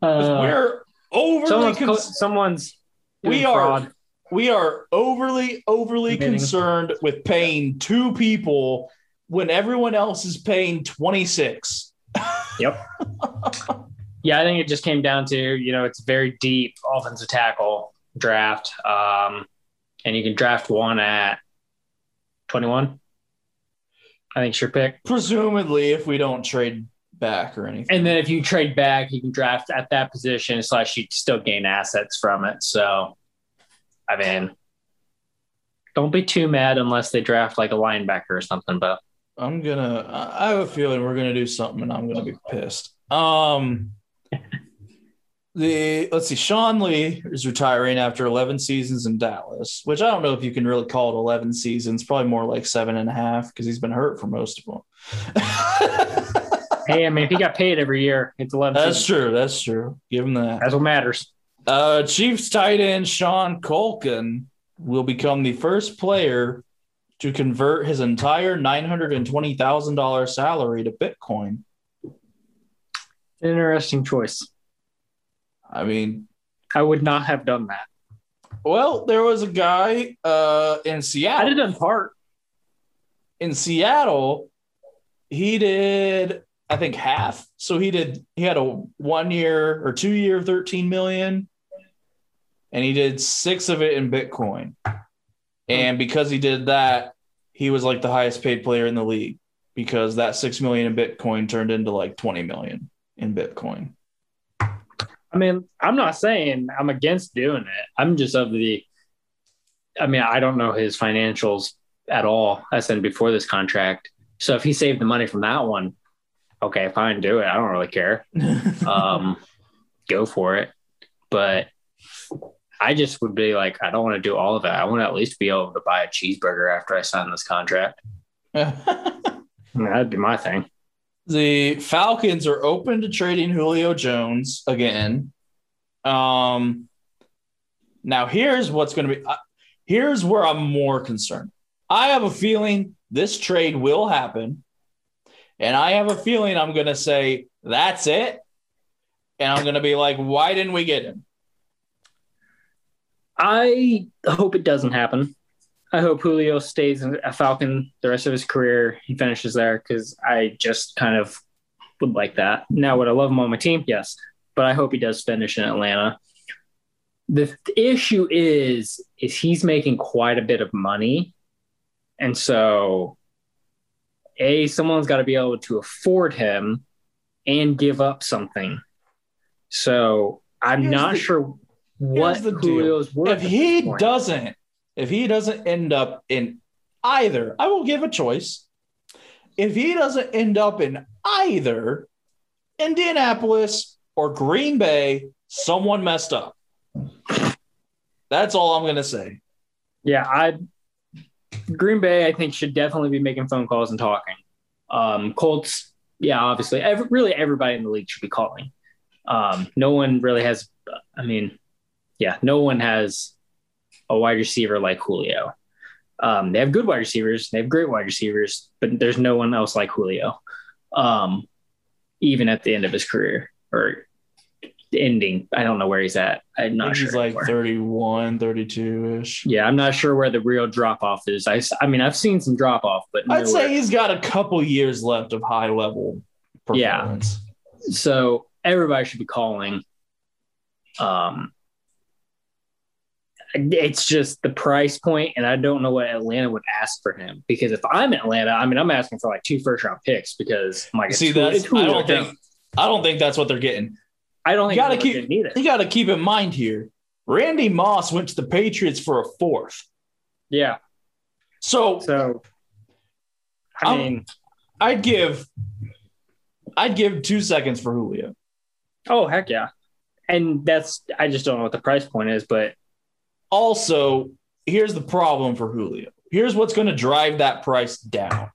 Uh, We're overly someone's, someone's We are- fraud. we are overly overly concerned with paying two people when everyone else is paying 26. Yep. yeah, I think it just came down to you know it's very deep offensive tackle draft, um, and you can draft one at twenty one. I think it's your pick. Presumably, if we don't trade back or anything. And then if you trade back, you can draft at that position slash you still gain assets from it. So, I mean, don't be too mad unless they draft like a linebacker or something. But I'm gonna. I I have a feeling we're gonna do something, and I'm gonna be pissed. Um, the let's see. Sean Lee is retiring after 11 seasons in Dallas, which I don't know if you can really call it 11 seasons. Probably more like seven and a half because he's been hurt for most of them. hey, I mean, if he got paid every year, it's eleven. That's seasons. true. That's true. Give him that. That's what matters. Uh, Chiefs tight end Sean Culkin will become the first player to convert his entire $920,000 salary to Bitcoin. Interesting choice. I mean, I would not have done that. well, there was a guy uh, in Seattle. I did in part. in Seattle, he did, I think, half. So he did, he had a one year or two year, 13 million, and he did six of it in Bitcoin. And because he did that, he was like the highest paid player in the league because that six million in Bitcoin turned into like 20 million in Bitcoin. I mean, I'm not saying I'm against doing it. I'm just of the. I mean, I don't know his financials at all. I said before this contract. So if he saved the money from that one, okay, fine, do it. I don't really care. Um, go for it. But I just would be like, I don't want to do all of it. I want to at least be able to buy a cheeseburger after I sign this contract. That'd be my thing. the Falcons are open to trading Julio Jones again. Um, now here's what's going to be. Uh, here's where I'm more concerned. I have a feeling this trade will happen, and I have a feeling I'm going to say that's it, and I'm going to be like, why didn't we get him? I hope it doesn't happen. I hope Julio stays a Falcon the rest of his career. He finishes there because I just kind of would like that. Now, would I love him on my team? Yes, but I hope he does finish in Atlanta. The th- issue is, is he's making quite a bit of money, and so a someone's got to be able to afford him, and give up something. So I'm Here's not the- sure what the deal. Julio's worth. if he doesn't, if he doesn't end up in either, I will give a choice. If he doesn't end up in either Indianapolis or Green Bay, someone messed up. That's all I'm gonna say. Yeah, I Green Bay, I think, should definitely be making phone calls and talking. Um, Colts, yeah, obviously, every, really everybody in the league should be calling. Um, no one really has. I mean, yeah, no one has a wide receiver like Julio. Um, they have good wide receivers, they have great wide receivers, but there's no one else like Julio. Um, even at the end of his career or ending, I don't know where he's at. I'm not sure. he's like anymore. 31, 32 ish. Yeah, I'm not sure where the real drop off is. I, I mean, I've seen some drop off, but I'd say he's got a couple years left of high level performance. Yeah. so everybody should be calling. Um, it's just the price point, and I don't know what Atlanta would ask for him because if I'm Atlanta, I mean, I'm asking for like two first round picks because I'm like, See, that's I don't think I don't think that's what they're getting. I don't think You gotta keep- need it. You got to keep in mind here. Randy Moss went to the Patriots for a fourth. Yeah, So so I I'm- mean, I'd give I'd give two seconds for Julio. oh heck yeah, and that's I just don't know what the price point is, but Also, here's the problem for Julio. Here's what's going to drive that price down.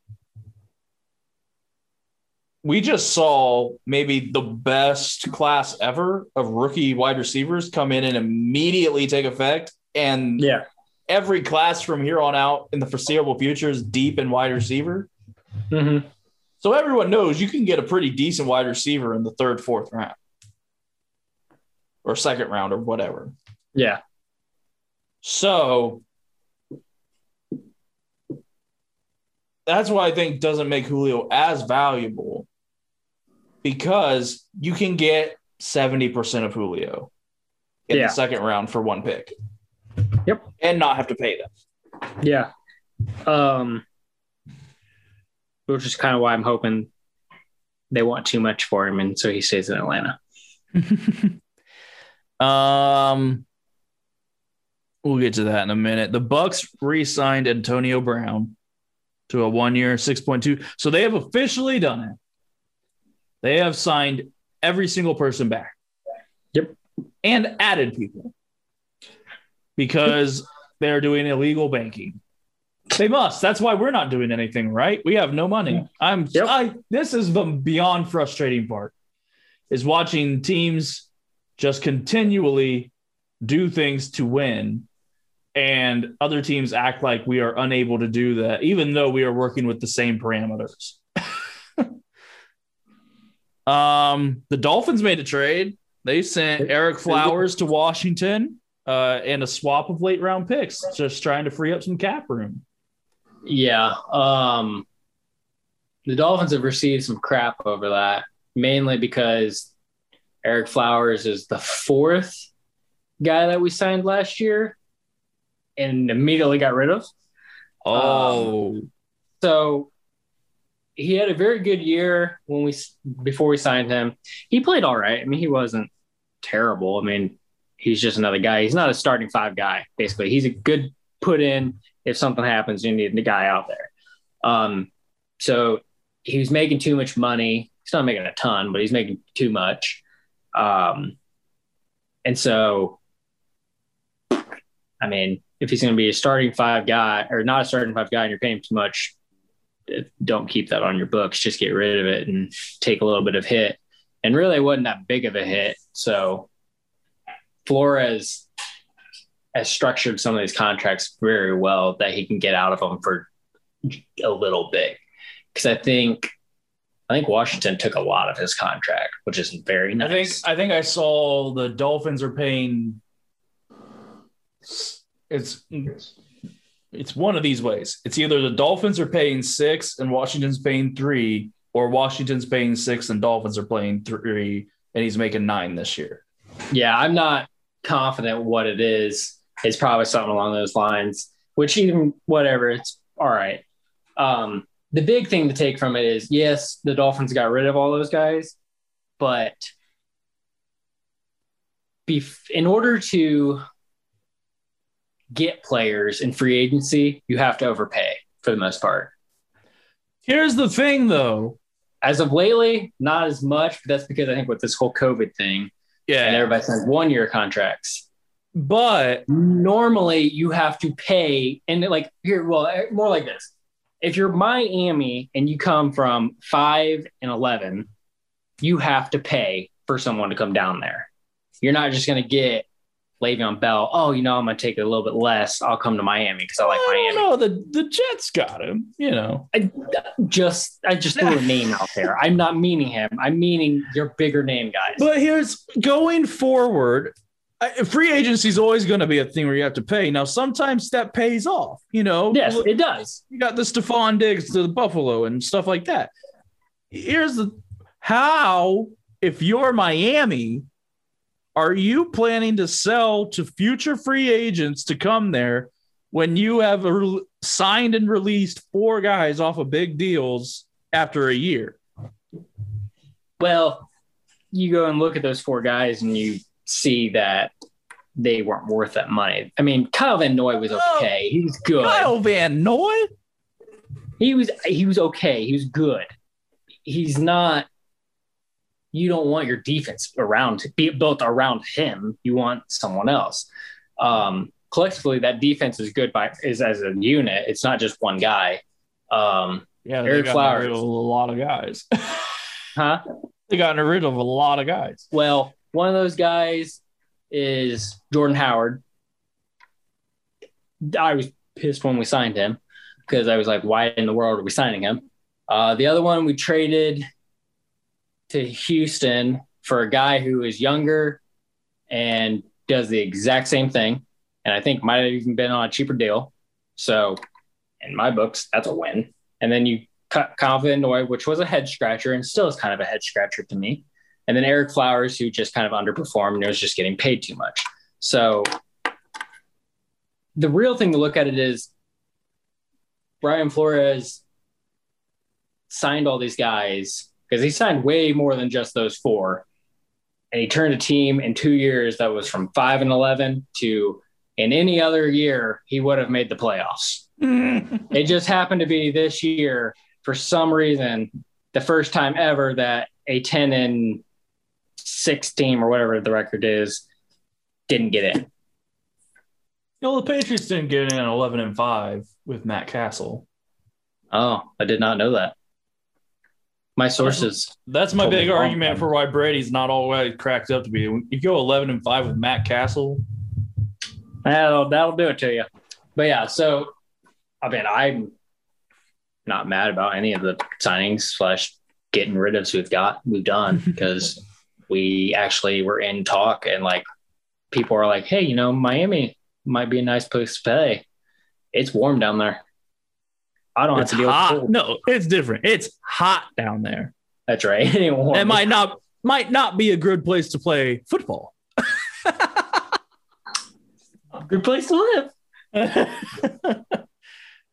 We just saw maybe the best class ever of rookie wide receivers come in and immediately take effect. And yeah, every class from here on out in the foreseeable future is deep in wide receiver. hmm So everyone knows you can get a pretty decent wide receiver in the third, fourth round or second round or whatever. yeah, So that's why I think doesn't make Julio as valuable because you can get 70% of Julio in Yeah. the second round for one pick. Yep. And not have to pay them. yeah. Um, which is kind of why I'm hoping they want too much for him, and so he stays in Atlanta. um we'll get to that in a minute. The Bucs re-signed Antonio Brown to a one-year 6.2. So they have officially done it. They have signed every single person back. Yep. And added people. Because they're doing illegal banking. They must. That's why we're not doing anything, right? We have no money. I'm Yep. I this is the beyond frustrating part. Is watching teams just continually do things to win and other teams act like we are unable to do that even though we are working with the same parameters um the dolphins made a trade they sent ereck flowers to washington uh, and a swap of late round picks just trying to free up some cap room Yeah. Um, the Dolphins have received some crap over that, mainly because Ereck Flowers is the fourth guy that we signed last year and immediately got rid of. oh So he had a very good year when we before we signed him. He played all right. I mean, he wasn't terrible. I mean, he's just another guy. He's not a starting five guy. Basically, he's a good put in. If something happens, you need the guy out there. Um, so he was making too much money. He's not making a ton, but he's making too much. Um, and so, I mean, if he's going to be a starting five guy or not a starting five guy, and you're paying too much, don't keep that on your books. Just get rid of it and take a little bit of hit. And really, it wasn't that big of a hit. So Flores has structured some of these contracts very well that he can get out of them for a little bit. Because I think I think Washington took a lot of his contract, which is very nice. i think i think i saw the dolphins are paying it's it's one of these ways. It's either the Dolphins are paying six and Washington's paying three, or Washington's paying six and Dolphins are paying three, and he's making nine this year. yeah, I'm not confident what it is. It's probably something along those lines, which even whatever, it's all right. Um, the big thing to take from it is yes, the Dolphins got rid of all those guys, but in order to get players in free agency, you have to overpay for the most part. Here's the thing, though. As of lately, not as much, but that's because I think with this whole COVID thing, yeah, and everybody signs one year contracts. but Normally, you have to pay, and like here, well, eh, more like this: if you're Miami and you come from five and eleven, you have to pay for someone to come down there. You're not just going to get Le'Veon Bell. Oh, you know, I'm to take it a little bit less. I'll come to Miami because I like I Miami. don't. The the Jets got him. You know. I uh, just I just threw a name out there. I'm not meaning him. I'm meaning your bigger name guys. But here's going forward. Free agency is always going to be a thing where you have to pay. Now, sometimes that pays off. You know, yes, it does. you got the Stefon Diggs to the Buffalo and stuff like that. Here's the how if you're Miami, are you planning to sell to future free agents to come there when you have re- signed and released four guys off of big deals after a year? Well, you go and look at those four guys and you see that they weren't worth that money. I mean, Kyle Van Noy was oh, okay. He was good. Kyle Van Noy? He was he was okay. He was good. He's not. You don't want your defense around be built around him. You want someone else. Um, collectively, that defense is good by is as a unit. It's not just one guy. Um, Yeah, Ereck Flowers. rid of a lot of guys. huh? they got rid of a lot of guys. Well, one of those guys is Jordan Howard. I was pissed when we signed him because I was like, why in the world are we signing him? Uh, the other one we traded to Houston for a guy who is younger and does the exact same thing. And I think might have even been on a cheaper deal. So, in my books, that's a win. And then you cut Van Noy, which was a head scratcher and still is kind of a head scratcher to me and then Ereck Flowers, who just kind of underperformed and was just getting paid too much. So the real thing to look at it is Brian Flores signed all these guys because he signed way more than just those four. And he turned a team in two years that was from five and 11 to in any other year, he would have made the playoffs. It just happened to be this year, for some reason, the first time ever that a 10 and six team or whatever the record is didn't get in. You know, the Patriots didn't get in at 11 and 5 with Matt Cassel. Oh, I did not know that. My sources. That's my big argument oh, for why Brady's not all way cracked up to be. You go 11 and 5 with Matt Cassel. That'll, that'll do it to you. But yeah, so I mean, I'm not mad about any of the signings slash getting rid of who we've got, we've done because we actually were in talk and like people are like, hey, you know, Miami might be a nice place to play. It's warm down there. I don't It's have to deal with hot. cold. No, it's different. It's hot down there. That's right. It. It might not might not be a good place to play football. good place to live.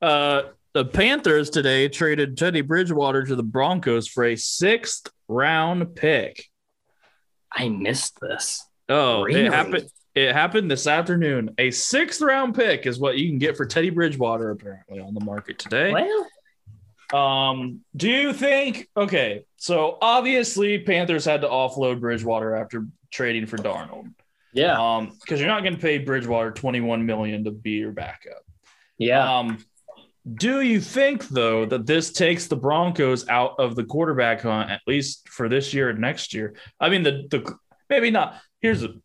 uh, the Panthers today traded Teddy Bridgewater to the Broncos for a sixth round pick. I missed this. Oh, Really? it happened. It happened this afternoon. A sixth round pick is what you can get for Teddy Bridgewater apparently on the market today. Well, Um, do you think? Okay, so obviously Panthers had to offload Bridgewater after trading for Darnold. yeah, Um, because you're not going to pay Bridgewater 21 million to be your backup. yeah. Um, do you think though that this takes the Broncos out of the quarterback hunt at least for this year and next year? I mean, the the maybe not. Here's the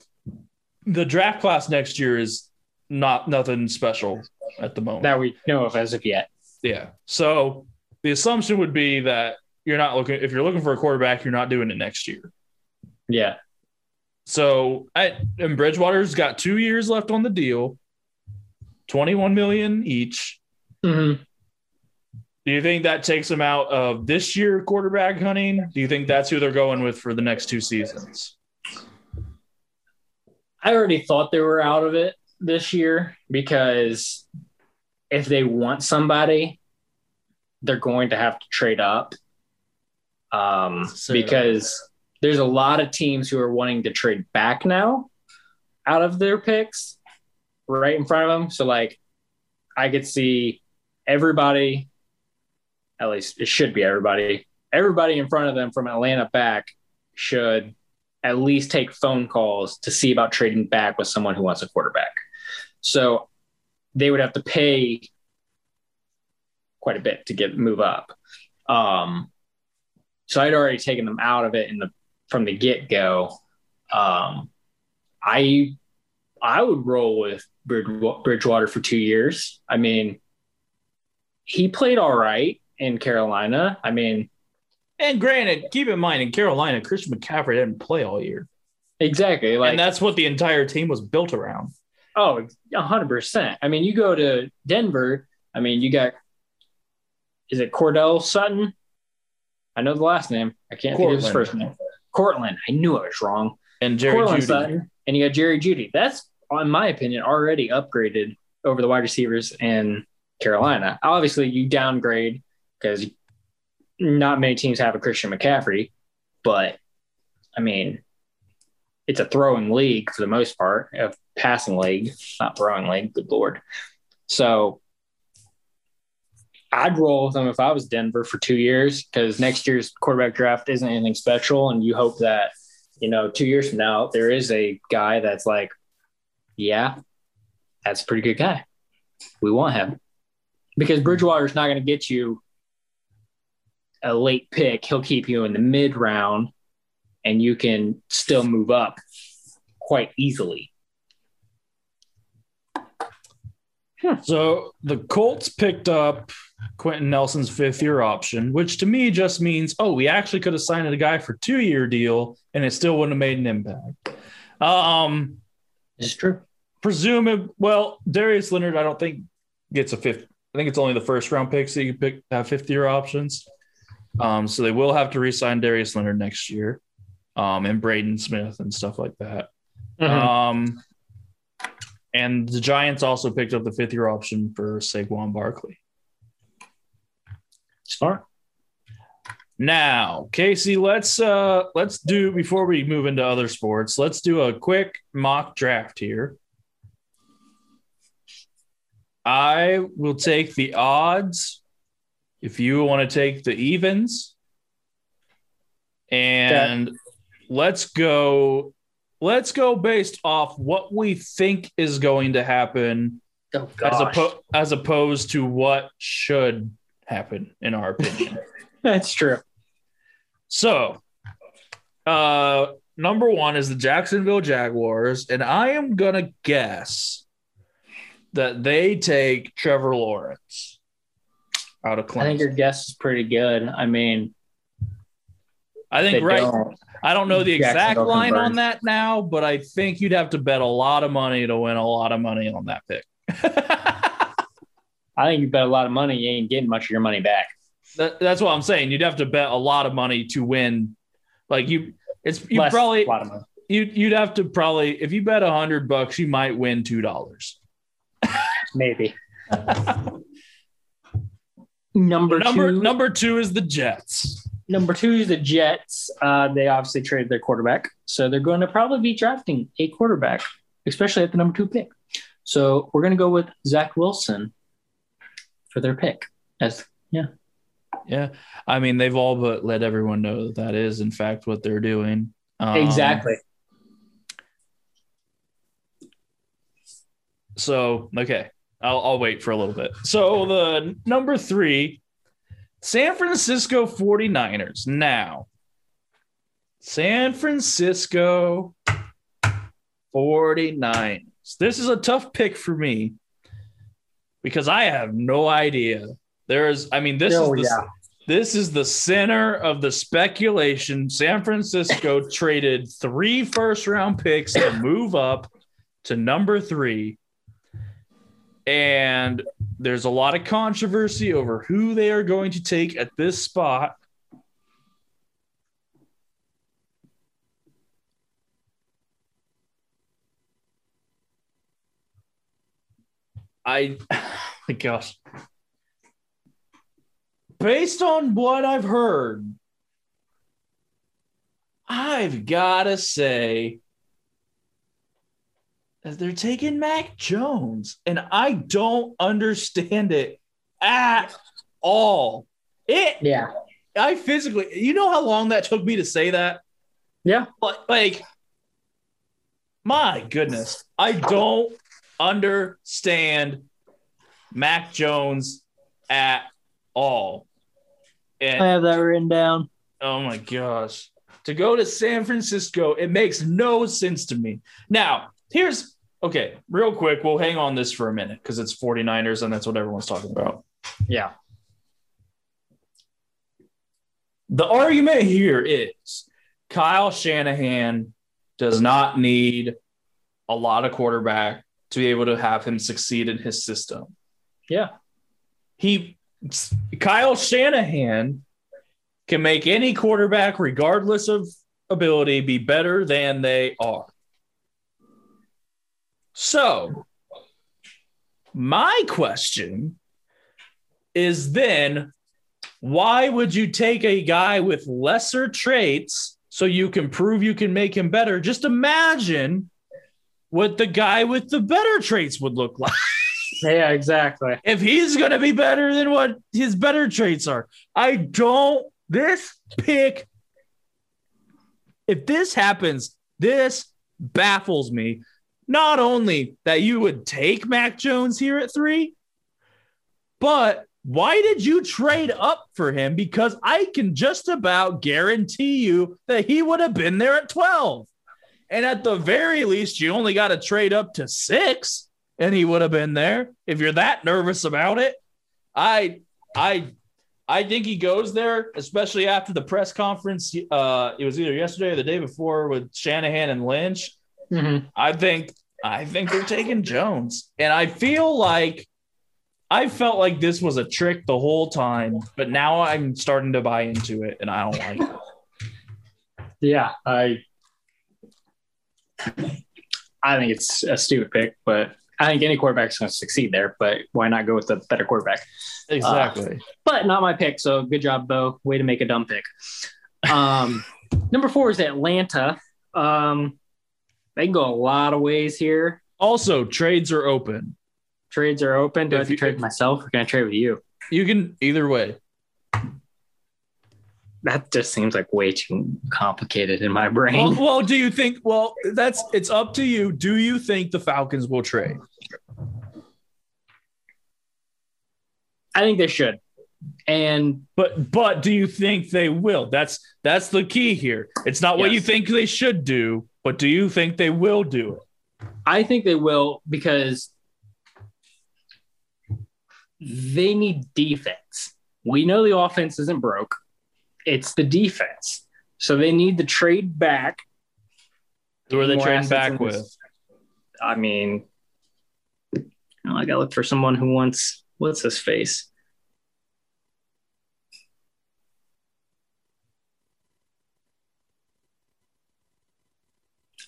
the draft class next year is not nothing special at the moment. that we know of as of yet. Yeah. So the assumption would be that you're not looking if you're looking for a quarterback, you're not doing it next year. Yeah, So I, and Bridgewater's got two years left on the deal, 21 million each. mm-hmm. Do you think that takes them out of this year quarterback hunting? Do you think that's who they're going with for the next two seasons? I already thought they were out of it this year because if they want somebody, they're going to have to trade up. Um, because there's a lot of teams who are wanting to trade back now out of their picks right in front of them. So like I could see everybody, at least it should be everybody, everybody in front of them from Atlanta back should at least take phone calls to see about trading back with someone who wants a quarterback. So they would have to pay quite a bit to get move up. Um, so I'd already taken them out of it in the from the get go. Um, I I would roll with Bridgewater for two years. I mean, he played all right in Carolina. I mean, and granted, keep in mind in Carolina, Christian McCaffrey didn't play all year. Exactly, like, and that's what the entire team was built around. Oh, 100%. I mean, you go to Denver. I mean, you got is it Cordell Sutton? I know the last name. I can't Courtland. think of his first name. Courtland. I knew I was wrong. And Jerry Courtland Jeudy. Sutton, and you got Jerry Jeudy. That's, in my opinion, already upgraded over the wide receivers in Carolina. Obviously, you downgrade because not many teams have a Christian McCaffrey, but I mean, it's a throwing league for the most part, a passing league, not throwing league. Good lord. So I'd roll with them if I was Denver for two years because next year's quarterback draft isn't anything special, and you hope that you know two years from now there is a guy that's like, yeah, that's a pretty good guy. We want him because Bridgewater's not going to get you a late pick. He'll keep you in the mid round, and you can still move up quite easily. So the Colts picked up Quenton Nelson's fifth year option, which to me just means, oh, we actually could have signed a guy for two year deal and it still wouldn't have made an impact. Um, it's true. Presume well, Darius Leonard, I don't think gets a fifth. I think it's only the first round picks that you pick have fifth year options. Um, so they will have to re-sign Darius Leonard next year, um, and Braden Smith and stuff like that. Mm-hmm. Um, and the Giants also picked up the fifth year option for Saquon Barkley. Smart. Now, Casey, let's uh let's do before we move into other sports, let's do a quick mock draft here. I will take the odds if you want to take the evens. And let's go let's go based off what we think is going to happen oh, as, oppo- as opposed to what should happen in our opinion. That's true. So uh number one is the jacksonville jaguars and i am gonna guess that they take trevor lawrence out of Clemson. i think your guess is pretty good i mean I think right. Don't. I don't know the exact line on that now, but I think you'd have to bet a lot of money to win a lot of money on that pick. I think you bet a lot of money, you ain't getting much of your money back. That, that's what I'm saying. You'd have to bet a lot of money to win. Like you, it's you Less, probably you you'd have to probably if you bet a hundred bucks, you might win two dollars. Maybe. number number two. number two is the Jets. Number two is the Jets. Uh, they obviously traded their quarterback, so they're going to probably be drafting a quarterback, especially at the number two pick. So we're going to go with Zach Wilson for their pick. As yeah, yeah. I mean, they've all but let everyone know that that is in fact what they're doing. Um, exactly. So okay, I'll, I'll wait for a little bit. So the number three San Francisco 49ers. Now, San Francisco 49ers. This is a tough pick for me because I have no idea. There is, I mean, this oh, is the, yeah. this is the center of the speculation. San Francisco traded three first round picks to move up to number three. And there's a lot of controversy over who they are going to take at this spot. I, my gosh. Based on what I've heard, I've got to say that they're taking Mac Jones, and I don't understand it at all. It, Yeah. I physically, you know how long that took me to say that? Yeah. Like, like my goodness, I don't understand Mac Jones at all. And I have that written down. Oh my gosh. To go to San Francisco, it makes no sense to me. Now, here's okay, real quick. We'll hang on this for a minute because it's 49ers and that's what everyone's talking about. Yeah. The argument here is Kyle Shanahan does not need a lot of quarterback to be able to have him succeed in his system. Yeah. He Kyle Shanahan can make any quarterback, regardless of ability, be better than they are. So, my question is then why would you take a guy with lesser traits so you can prove you can make him better? Just imagine what the guy with the better traits would look like Yeah, exactly. if he's going to be better than what his better traits are. I don't, this pick, if this happens, this baffles me. Not only that you would take Mac Jones here at three, but why did you trade up for him? Because I can just about guarantee you that he would have been there at 12. And at the very least, you only got to trade up to six and he would have been there. If you're that nervous about it, I I I think he goes there, especially after the press conference. Uh, it was either yesterday or the day before with Shanahan and Lynch. Mm-hmm. I think I think they're taking Jones, and I feel like I felt like this was a trick the whole time, but now I'm starting to buy into it, and I don't like it. Yeah, I I think it's a stupid pick, but I think any quarterback's going to succeed there. But why not go with the better quarterback? Exactly. But not my pick. So good job, Bo. Way to make a dumb pick. Um, number four is Atlanta. Um, they can go a lot of ways here. also, trades are open. Trades are open. Do I have to you- trade myself or can I trade with you? You can either way. That just seems like way too complicated in my Well, brain. well, do you think? Well, that's it's up to you. Do you think the Falcons will trade? I think they should. And But but do you think they will? That's that's the key here. It's not what you think they should do, but do you think they will do it? I think they will because they need defense. We know the offense isn't broke, it's the defense. So they need to trade back. Who are they trading back with? this- I mean, I got to look for someone who wants what's his face.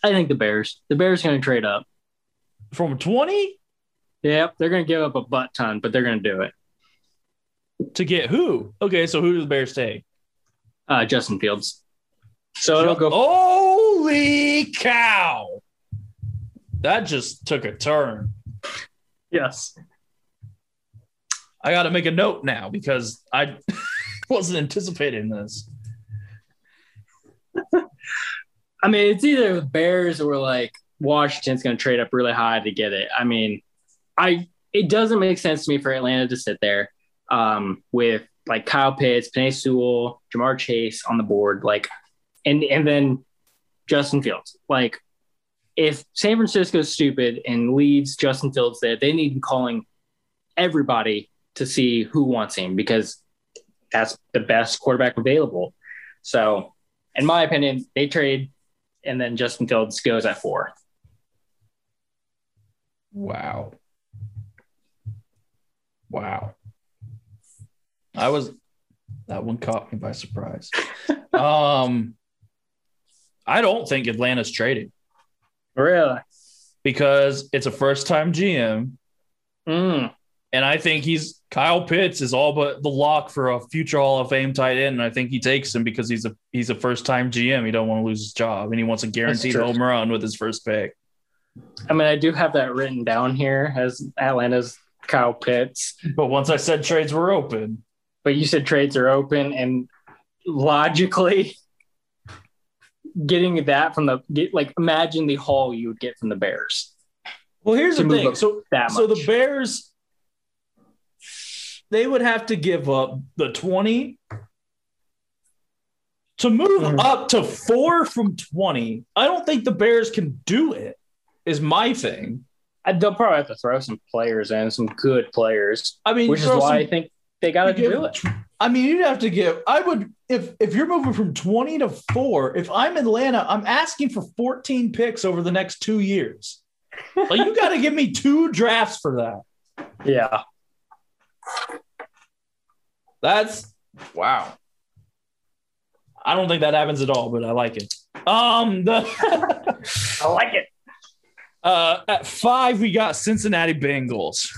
I think the Bears. The Bears going to trade up. From 20 Yep, they're going to give up a butt ton, but they're going to do it. to get who? Okay, so who do the Bears take? Uh, Justin Fields. So it'll go. Holy cow. That just took a turn. Yes. I got to make a note now because I wasn't anticipating this. I mean, it's either the Bears or like Washington's going to trade up really high to get it. I mean, I it doesn't make sense to me for Atlanta to sit there um, with like Kyle Pitts, Penei Sewell, Ja'Marr Chase on the board, like, and and then Justin Fields. Like, if San Francisco's stupid and leaves Justin Fields there, they need to be calling everybody to see who wants him because that's the best quarterback available. So, in my opinion, they trade and then Justin Fields goes at four. Wow. Wow. I was that one caught me by surprise. um I don't think Atlanta's trading Really? because it's a first time GM Mm. and I think he's Kyle Pitts is all but the lock for a future Hall of Fame tight end. And I think he takes him because he's a he's a first time GM. He don't want to lose his job, and he wants a guaranteed home run with his first pick. I mean, I do have that written down here as Atlanta's Kyle Pitts. But once I said trades were open, but you said trades are open, and logically, getting that from the get, like imagine the haul you would get from the Bears. Well, here's the thing. So so the Bears they would have to give up the 20 to move mm. up to 4 from 20. I don't think the Bears can do it. Is my thing. I, they'll probably have to throw some players in, some good players. I mean, which is why some, I think they got to do it. I mean, you'd have to give. I would if if you're moving from 20 to four. If I'm Atlanta, I'm asking for 14 picks over the next two years. like you got to give me two drafts for that. Yeah. That's wow. I don't think that happens at all, but I like it. Um, the I like it. Uh, at five, we got Cincinnati Bengals.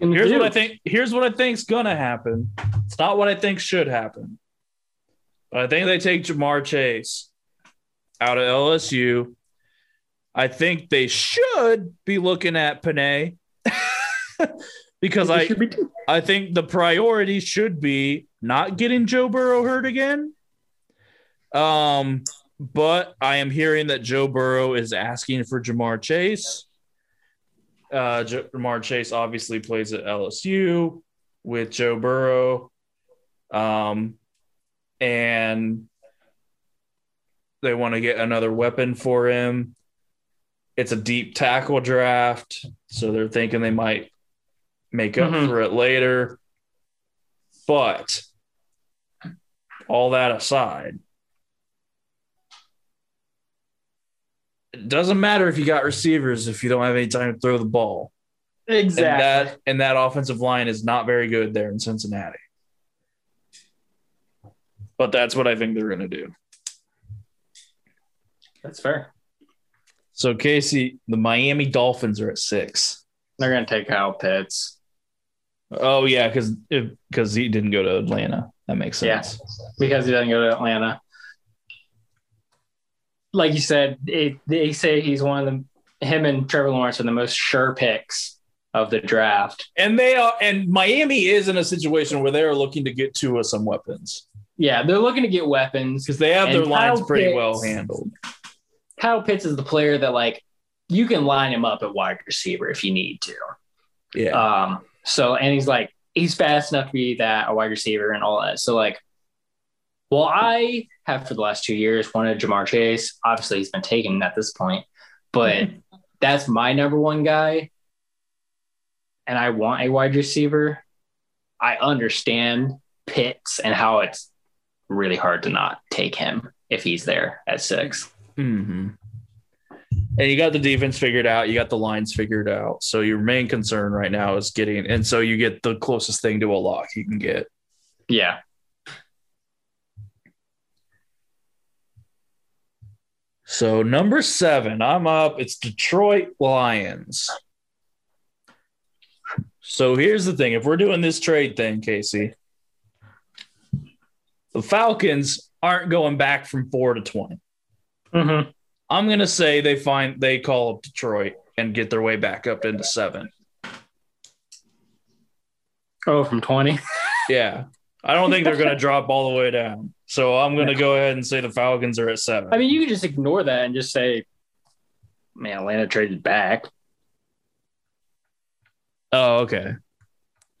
Here's what I think. Here's what I think's gonna happen. It's not what I think should happen, but I think they take Ja'Marr Chase out of LSU. I think they should be looking at Penei because I be I think the priority should be not getting Joe Burrow hurt again. Um, but I am hearing that Joe Burrow is asking for Ja'Marr Chase. Uh, Ja'Marr Chase obviously plays at LSU with Joe Burrow. Um, and they want to get another weapon for him. It's a deep tackle draft, so they're thinking they might make up mm-hmm. for it later. But all that aside, it doesn't matter if you got receivers if you don't have any time to throw the ball. Exactly. And that and that offensive line is not very good there in Cincinnati. But that's what I think they're going to do. That's fair. So Casey, the Miami Dolphins are at six. They're going to take Kyle Pitts. Oh yeah, because because he didn't go to Atlanta. That makes sense. Yeah, because he doesn't go to Atlanta. Like you said, it, they say he's one of the him and Trevor Lawrence are the most sure picks of the draft. And they are, and Miami is in a situation where they are looking to get to some weapons. Yeah, they're looking to get weapons because they have their lines Kyle pretty Pitts, well handled. Kyle Pitts is the player that like you can line him up at wide receiver if you need to. Yeah. Um, so, and he's like, he's fast enough to be that a wide receiver and all that. So, like, well, I have for the last two years wanted Ja'Marr Chase. Obviously, he's been taken at this point, but that's my number one guy. And I want a wide receiver. I understand Pitts and how it's really hard to not take him if he's there at 6 mm-hmm and you got the defense figured out, you got the lines figured out. So your main concern right now is getting, and so you get the closest thing to a lock you can get. Yeah. So number seven, I'm up. It's Detroit Lions. So here's the thing: if we're doing this trade thing, Casey, the Falcons aren't going back from four to 20 mm-hmm. I'm gonna say they find they call up Detroit and get their way back up into seven. Oh, from twenty. yeah, I don't think they're gonna drop all the way down. So I'm gonna go ahead and say the Falcons are at seven. I mean, you can just ignore that and just say, "Man, Atlanta traded back." Oh, okay.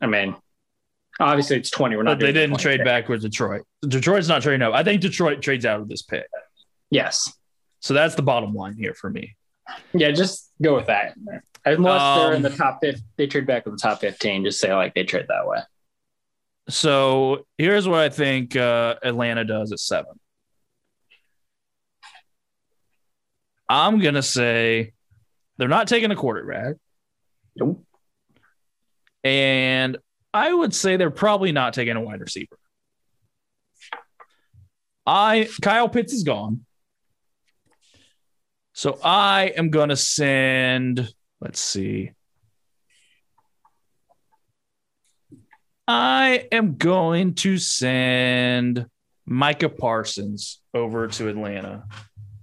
I mean, obviously it's twenty. We're not. But they didn't trade back with Detroit. Detroit's not trading up. I think Detroit trades out of this pick. Yes. So that's the bottom line here for me. Yeah, just go with that. Unless um, they're in the um, top 50, they trade back in the top 15, just say like they trade that way. So here's what I think uh, Atlanta does at seven. I'm going to say they're not taking a quarterback. Nope. And I would say they're probably not taking a wide receiver. I Kyle Pitts is gone. So I am going to send, let's see. I am going to send Micah Parsons over to Atlanta,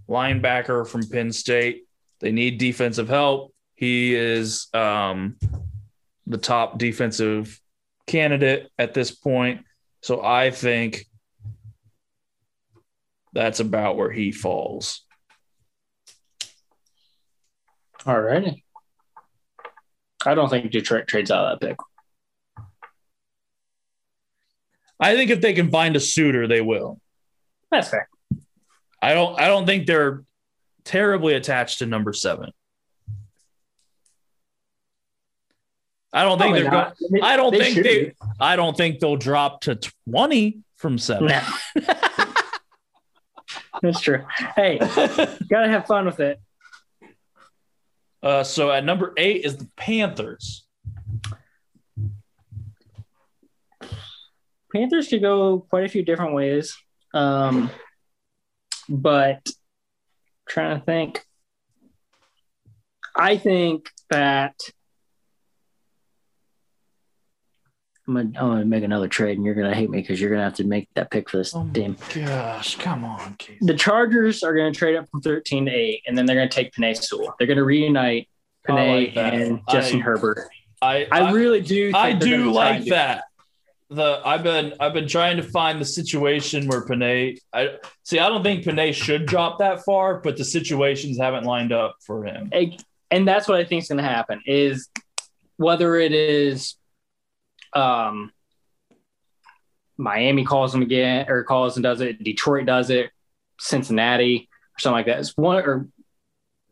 linebacker from Penn State. They need defensive help. He is um, the top defensive candidate at this point. So I think that's about where he falls. All righty. I don't think Detroit trades out of that pick. I think if they can find a suitor, they will. That's fair. I don't I don't think they're terribly attached to number seven. I don't think Probably they're not. going. They- I don't they think should they. I don't think they'll drop to twenty from seven. No. That's true. Hey, gotta have fun with it. Uh, so at number eight is the Panthers. Panthers could go quite a few different ways. Um, but trying to think. I think that I'm gonna, I'm gonna make another trade, and you're gonna hate me because you're gonna have to make that pick for this Oh my team. Gosh, come on, Keith. The Chargers are gonna trade up from 13 to 8, and then they're gonna take Penei Sewell. They're gonna reunite I Penei like and Justin I- Herbert. I I, really do. Think I do gonna like that. The I've been I've been trying to find the situation where Penei. I see. I don't think Penei should drop that far, but the situations haven't lined up for him. and and that's what I think is going to happen is whether it is um Miami calls them again or calls and does it, Detroit does it, Cincinnati or something like that. It's one or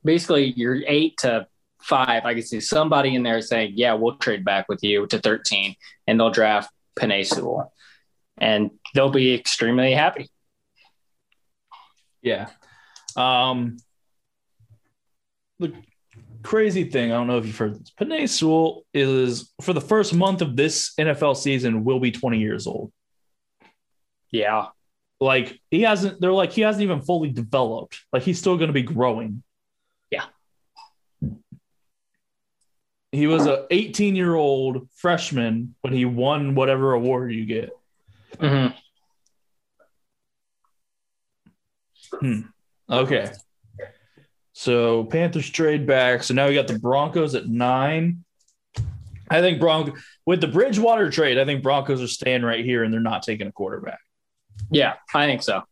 basically you're eight to five. I can see somebody in there saying, "Yeah, we'll trade back with you to 13," and they'll draft Penei Sewell, and they'll be extremely happy. Yeah. Um, the crazy thing, I don't know if you've heard this. Penei Sewell is for the first month of this NFL season will be 20 years old. Yeah, Like he hasn't, they're like he hasn't even fully developed. Like he's still going to be growing. Yeah. He was a 18 year old freshman when he won whatever award you get. Mhm. Okay. So Panthers trade back. So now we got the Broncos at nine. I think Bronco with the Bridgewater trade, I think Broncos are staying right here and they're not taking a quarterback. yeah, I think so.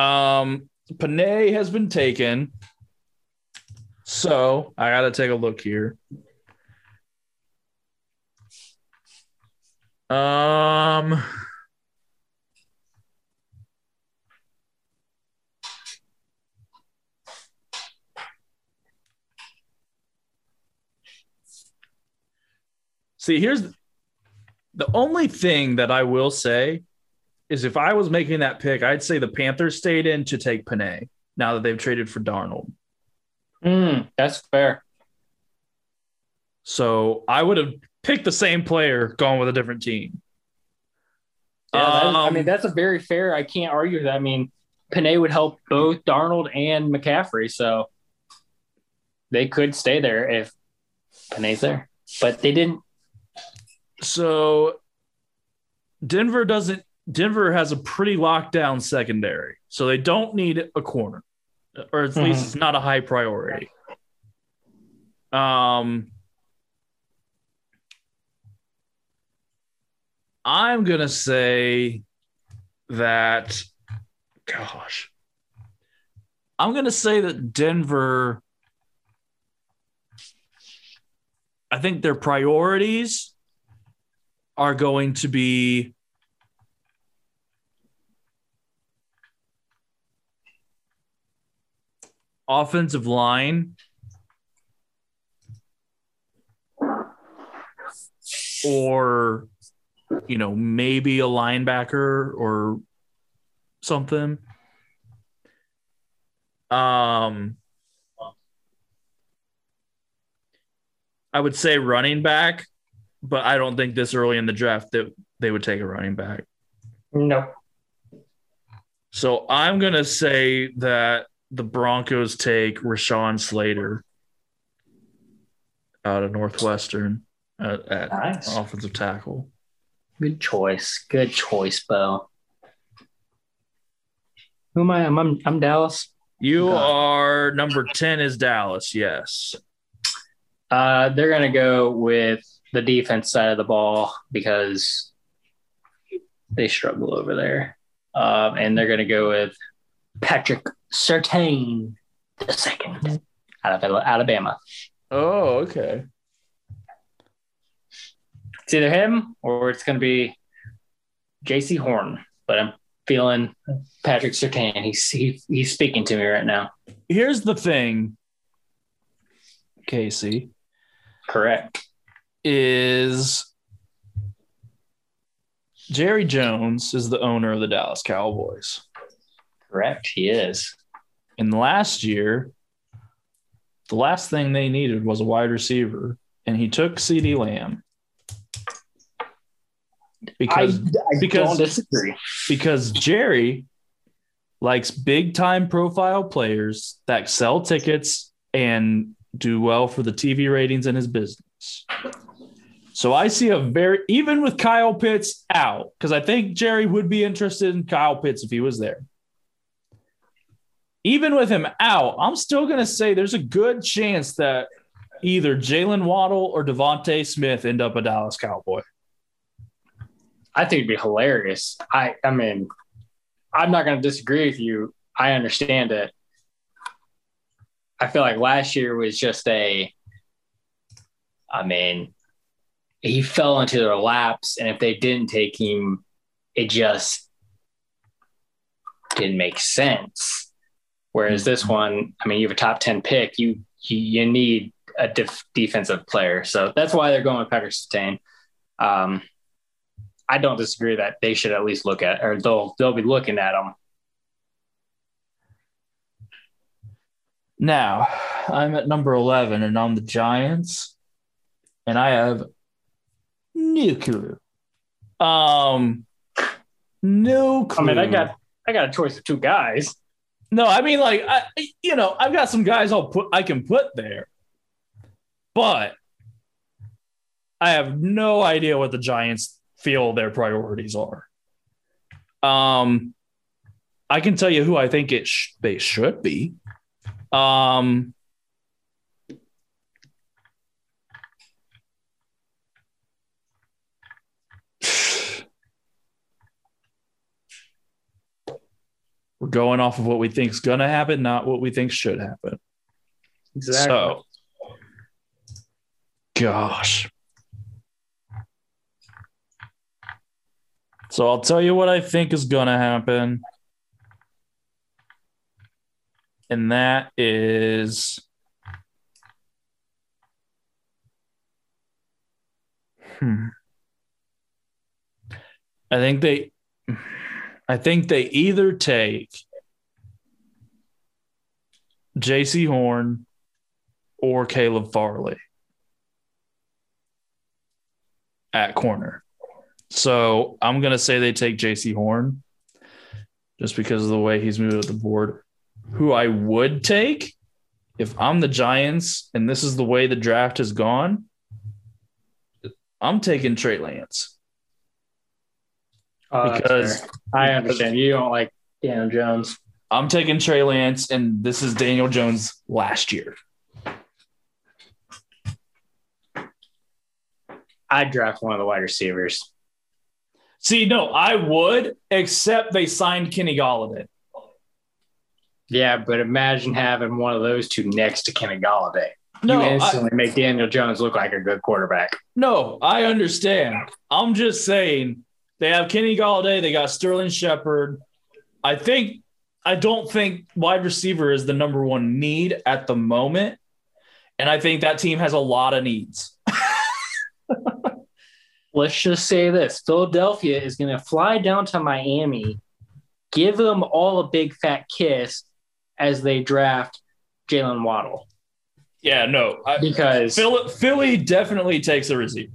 Um Penei has been taken. So I gotta take a look here. Um See, here's the only thing that I will say is if I was making that pick, I'd say the Panthers stayed in to take Penei now that they've traded for Darnold. Mm, that's fair. So I would have picked the same player, gone with a different team. Yeah, that is- I Um, mean that's a very fair. I can't argue that. I mean, Penei would help both Darnold and McCaffrey, so they could stay there if Penei's there, but they didn't. So Denver doesn't. Denver has a pretty locked down secondary, so they don't need a corner, or at least Mhm. it's not a high priority. Um, I'm gonna say that. Gosh, I'm gonna say that Denver. I think their priorities are going to be offensive line. Or you know maybe a linebacker or something. Um I would say running back but I don't think this early in the draft that they would take a running back. No. So I'm going to say that the Broncos take Rashawn Slater out of Northwestern at, at Nice. offensive tackle. Good choice. Good choice, Bo. Who am I? I'm I'm, I'm Dallas. You are number 10 is Dallas. Yes. Uh, they're gonna go with the defense side of the ball because they struggle over there, um, and they're gonna go with Patrick Surtain the second out of Alabama. Oh, okay. It's either him or it's gonna be Jaycee Horn, but I'm feeling Patrick Surtain. He's he, he's speaking to me right now. Here's the thing, Casey, Correct. Is Jerry Jones is the owner of the Dallas Cowboys. Correct. He is. And last year, the last thing they needed was a wide receiver, and he took CeeDee Lamb. Because I because- don't disagree. because Jerry likes big time profile players that sell tickets and do well for the TV ratings in his business. So I see a very even with Kyle Pitts out because I think Jerry would be interested in Kyle Pitts if he was there. Even with him out, I'm still going to say there's a good chance that either Jaylen Waddle or DeVonta Smith end up a Dallas Cowboy. I think it'd be hilarious. I I mean, I'm not going to disagree with you. I understand it. I feel like last year was just a. I mean, he fell into their laps, and if they didn't take him, it just didn't make sense. Whereas this one, I mean, you have a top ten pick. You you, you need a def- defensive player, so that's why they're going with Patrick Surtain. Um, I don't disagree that they should at least look at, or they'll they'll be looking at them. Now, I'm at number 11 and I'm the Giants, and I have no clue. Um, no clue. I mean, I got I got a choice of two guys. no. I mean, like, I, you know, I've got some guys I'll put, I can put there, but I have no idea what the Giants feel their priorities are. Um, I can tell you who I think it sh- they should be. Um, we're going off of what we think is going to happen, not what we think should happen. So, gosh. So I'll tell you what I think is going to happen. And that is. Hmm. I think they. I think they either take Jaycee Horn or Caleb Farley at corner. So I'm going to say they take Jaycee Horn just because of the way he's moved up the board. Who I would take if I'm the Giants and this is the way the draft has gone, I'm taking Trey Lance That's because. I understand you don't like Daniel Jones. I'm taking Trey Lance and this is Daniel Jones last year. I'd draft one of the wide receivers. See, no, I would, except they signed Kenny Golladay. Yeah, but imagine having one of those two next to Kenny Golladay. No, you I- instantly make Daniel Jones look like a good quarterback. No, I understand. I'm just saying they have Kenny Golladay, they got Sterling Shepard. I think I don't think wide receiver is the number one need at the moment. And I think that team has a lot of needs. Let's just say this Philadelphia is going to fly down to Miami, give them all a big fat kiss as they draft Jaylen Waddle. Yeah, no. I, Because, Philly, Philly definitely takes a receiver.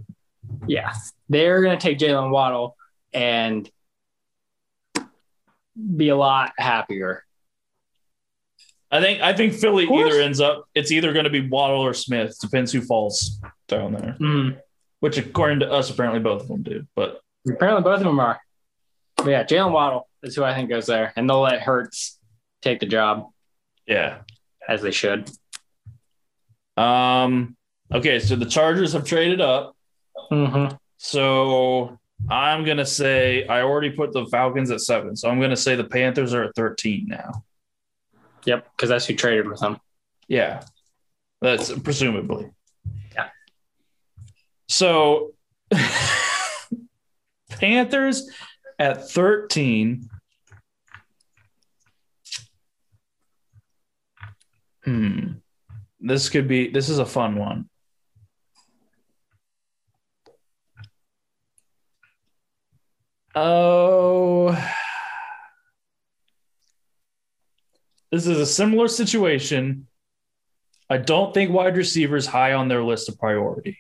yeah, they're going to take Jaylen Waddle and be a lot happier. I think I think Philly either ends up it's either going to be Waddle or Smith. Depends who falls down there. Mm. Which according to us, apparently both of them do. But Apparently, both of them are. But yeah, Jaylen Waddle is who I think goes there, and they'll let Hurts take the job Yeah. as they should. Um. Okay, so the Chargers have traded up. Mm-hmm. So I'm gonna say I already put the Falcons at seven. So I'm gonna say the Panthers are at 13 now. Yep, because that's who traded with them. Yeah. That's presumably. Yeah. So Panthers at 13. Hmm. This could be this is a fun one. Oh. This is a similar situation. I don't think wide receivers high on their list of priority.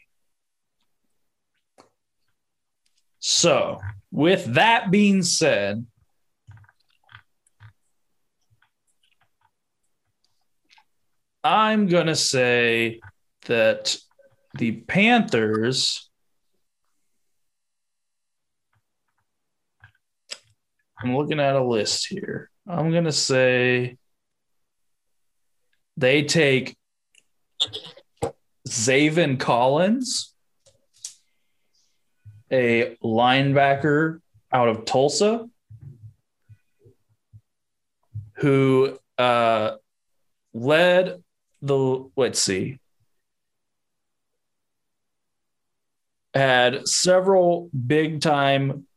So, with that being said, I'm going to say that the Panthers. I'm looking at a list here. I'm going to say they take Zaven Collins, a linebacker out of Tulsa, who uh, led the, let's see, had several big time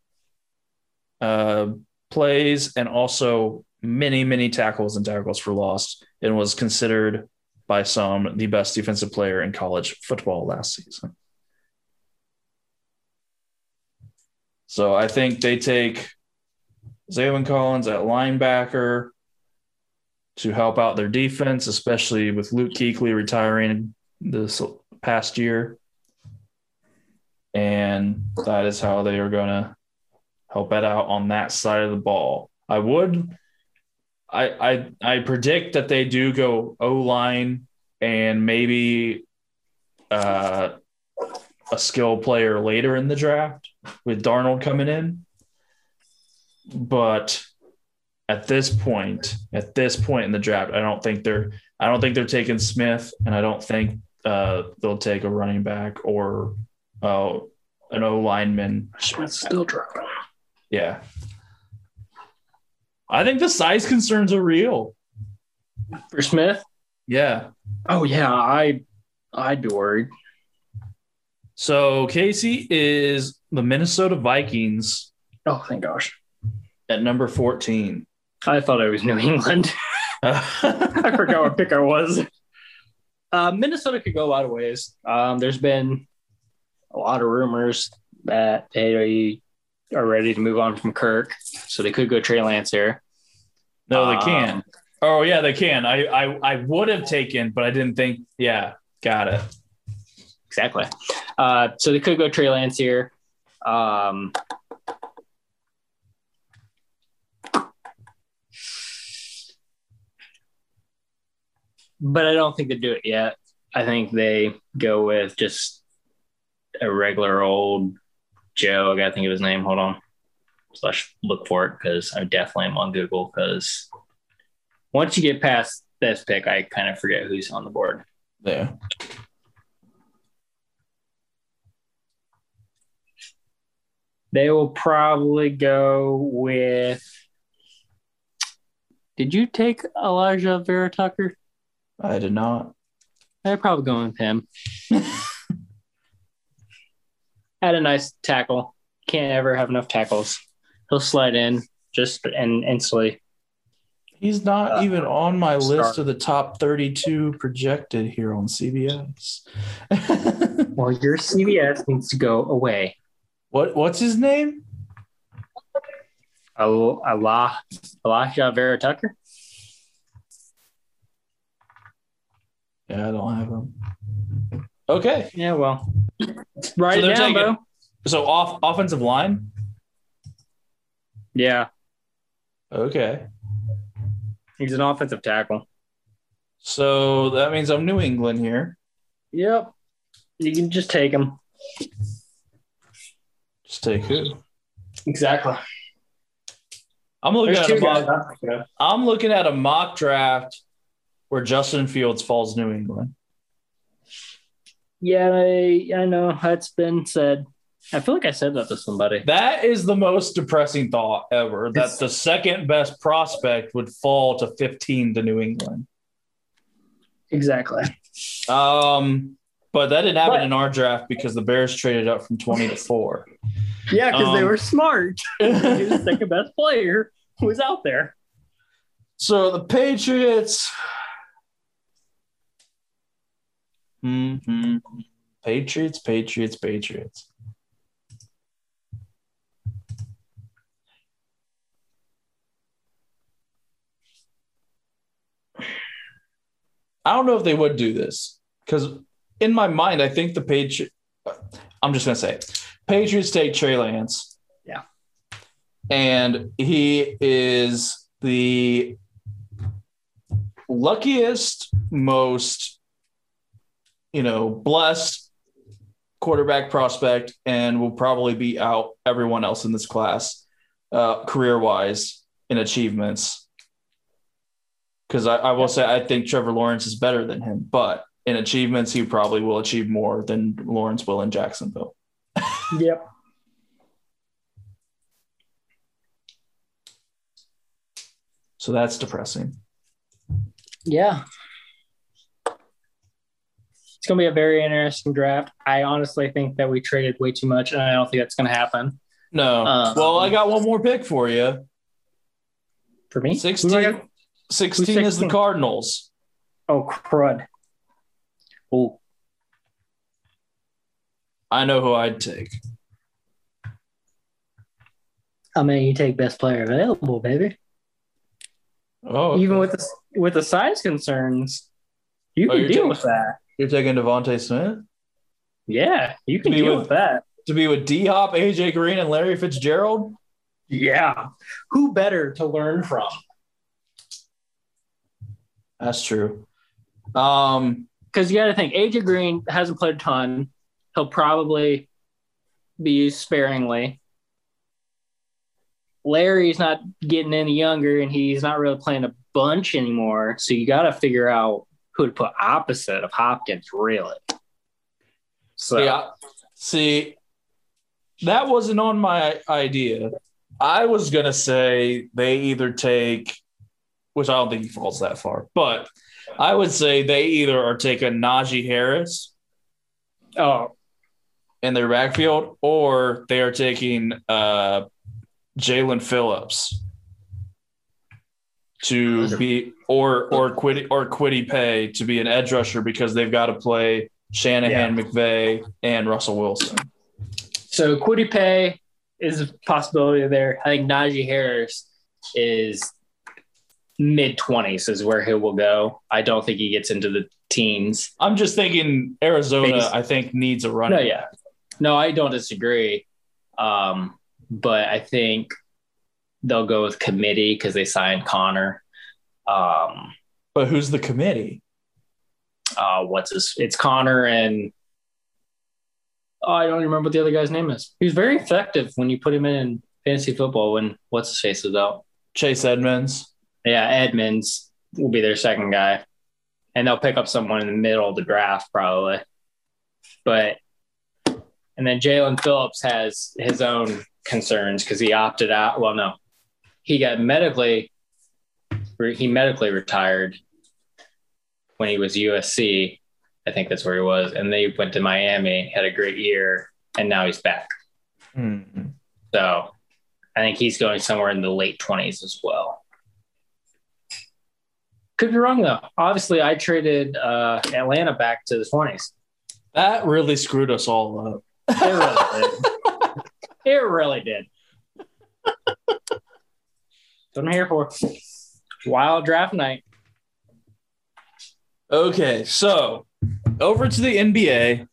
uh, plays and also many, many tackles and tackles for loss and was considered by some the best defensive player in college football last season. So I think they take Zaven Collins at linebacker to help out their defense, especially with Luke Kuechly retiring this past year. And that is how they are going to help it out on that side of the ball. I would I I I predict that they do go O line and maybe uh, a skill player later in the draft with Darnold coming in. But at this point, at this point in the draft, I don't think they're I don't think they're taking Smith, and I don't think uh, they'll take a running back or uh, an O lineman. Smith's still dropping. Yeah, I think the size concerns are real. For Smith? Yeah. Oh yeah, I I'd be worried. So Casey is the Minnesota Vikings Oh thank gosh. at number 14. I thought I was New England. I forgot what pick I was. Uh, Minnesota could go a lot of ways. Um, there's been a lot of rumors that they are ready to move on from Kirk, so they could go Trey Lance here. no, they Um, can. Oh yeah, they can. I, I I would have taken, but I didn't think. Yeah, got it. Exactly. Uh, so they could go Trey Lance here. Um, but I don't think they do it yet. I think they go with just a regular old Joe. I gotta think of his name. Hold on. Slash look for it because I definitely am on Google because once you get past this pick, I kind of forget who's on the board. There. They will probably go with. Did you take Alijah Vera Tucker? I did not. They're probably going with him. Had a nice tackle. Can't ever have enough tackles. He'll slide in just and instantly. He's not Uh, even on my list of the top 32 projected here on CBS. Well, your CVS needs to go away. what what's his name? Al- Allah, Alijah Vera Tucker. Yeah, I don't have him. Okay. Yeah, well, write So it they're down, taking- bro. So off offensive line? Yeah, Okay. he's an offensive tackle. So that means I'm New England here. Yep, you can just take him. Just take who? Exactly. I'm looking There's at a mock, I'm thinking of. I'm looking at a mock draft where Justin Fields falls New England. Yeah, I, I know that's been said. I feel like I said that to somebody. That is the most depressing thought ever. That It's- the second best prospect would fall to 15 to New England. Exactly. Um, but that didn't happen But- in our draft because the Bears traded up from 20 to 4. Yeah, because they Um, were smart. He was the second best player who was out there. So the Patriots. Mhm. Patriots, Patriots, Patriots. I don't know if they would do this because in my mind, I think the Patriots. I'm just gonna say, it. Patriots take Trey Lance. Yeah. and he is the luckiest, most, you know, blessed quarterback prospect and will probably be out everyone else in this class uh, career wise in achievements. Because I, I will say, I think Trevor Lawrence is better than him, but in achievements, he probably will achieve more than Lawrence will in Jacksonville. Yep. So that's depressing. Yeah. It's going to be a very interesting draft. I honestly think that we traded way too much, and I don't think that's going to happen No. Um, well, I got one more pick for you. for me. 16, Who do I got? 16 is the Cardinals. Oh, crud. Oh, I know who I'd take. I mean, you take best player available, baby. Oh, okay. Even with the with the size concerns, you Oh, can deal with that. You're taking DeVonta Smith Yeah, you can Be deal with- with that. to be with D Hop, AJ Green, and Larry Fitzgerald. Yeah. Who better to learn from? That's true. Um, Because you got to think, AJ Green hasn't played a ton. He'll probably be used sparingly. Larry's not getting any younger, and he's not really playing a bunch anymore. So you got to figure out who to put opposite of Hopkins, really. So yeah. See, that wasn't on my idea. I was gonna say they either take, which I don't think he falls that far, but I would say they either are taking Najee Harris oh, in their backfield, or they are taking uh, Jaelan Phillips to be, or or Kwity or Kwity Paye to be an edge rusher because they've got to play Shanahan, McVay, and Russell Wilson. So Kwity Paye is a possibility there. I think Najee Harris is mid twenties is where he will go. I don't think he gets into the teens. I'm just thinking Arizona. I think needs a run. No, yeah, no, I don't disagree. Um, but I think they'll go with committee because they signed Conner. Um, but who's the committee? uh, what's his? It's Conner and oh, I don't remember what the other guy's name is. He was very effective when you put him in fantasy football. When what's his face was out. Chase Edmonds. Yeah, Edmonds will be their second guy. And they'll pick up someone in the middle of the draft, probably. But, and then Jaelan Phillips has his own concerns because he opted out. Well, no, he got medically, he medically retired when he was USC. I think that's where he was. And they went to Miami, had a great year, and now he's back. Hmm. So I think he's going somewhere in the late 20s as well. Could be wrong though. Obviously, I traded uh, Atlanta back to the 20s. That really screwed us all up. It really did. It really did. What I'm here for. Wild draft night. Okay, so over to the NBA.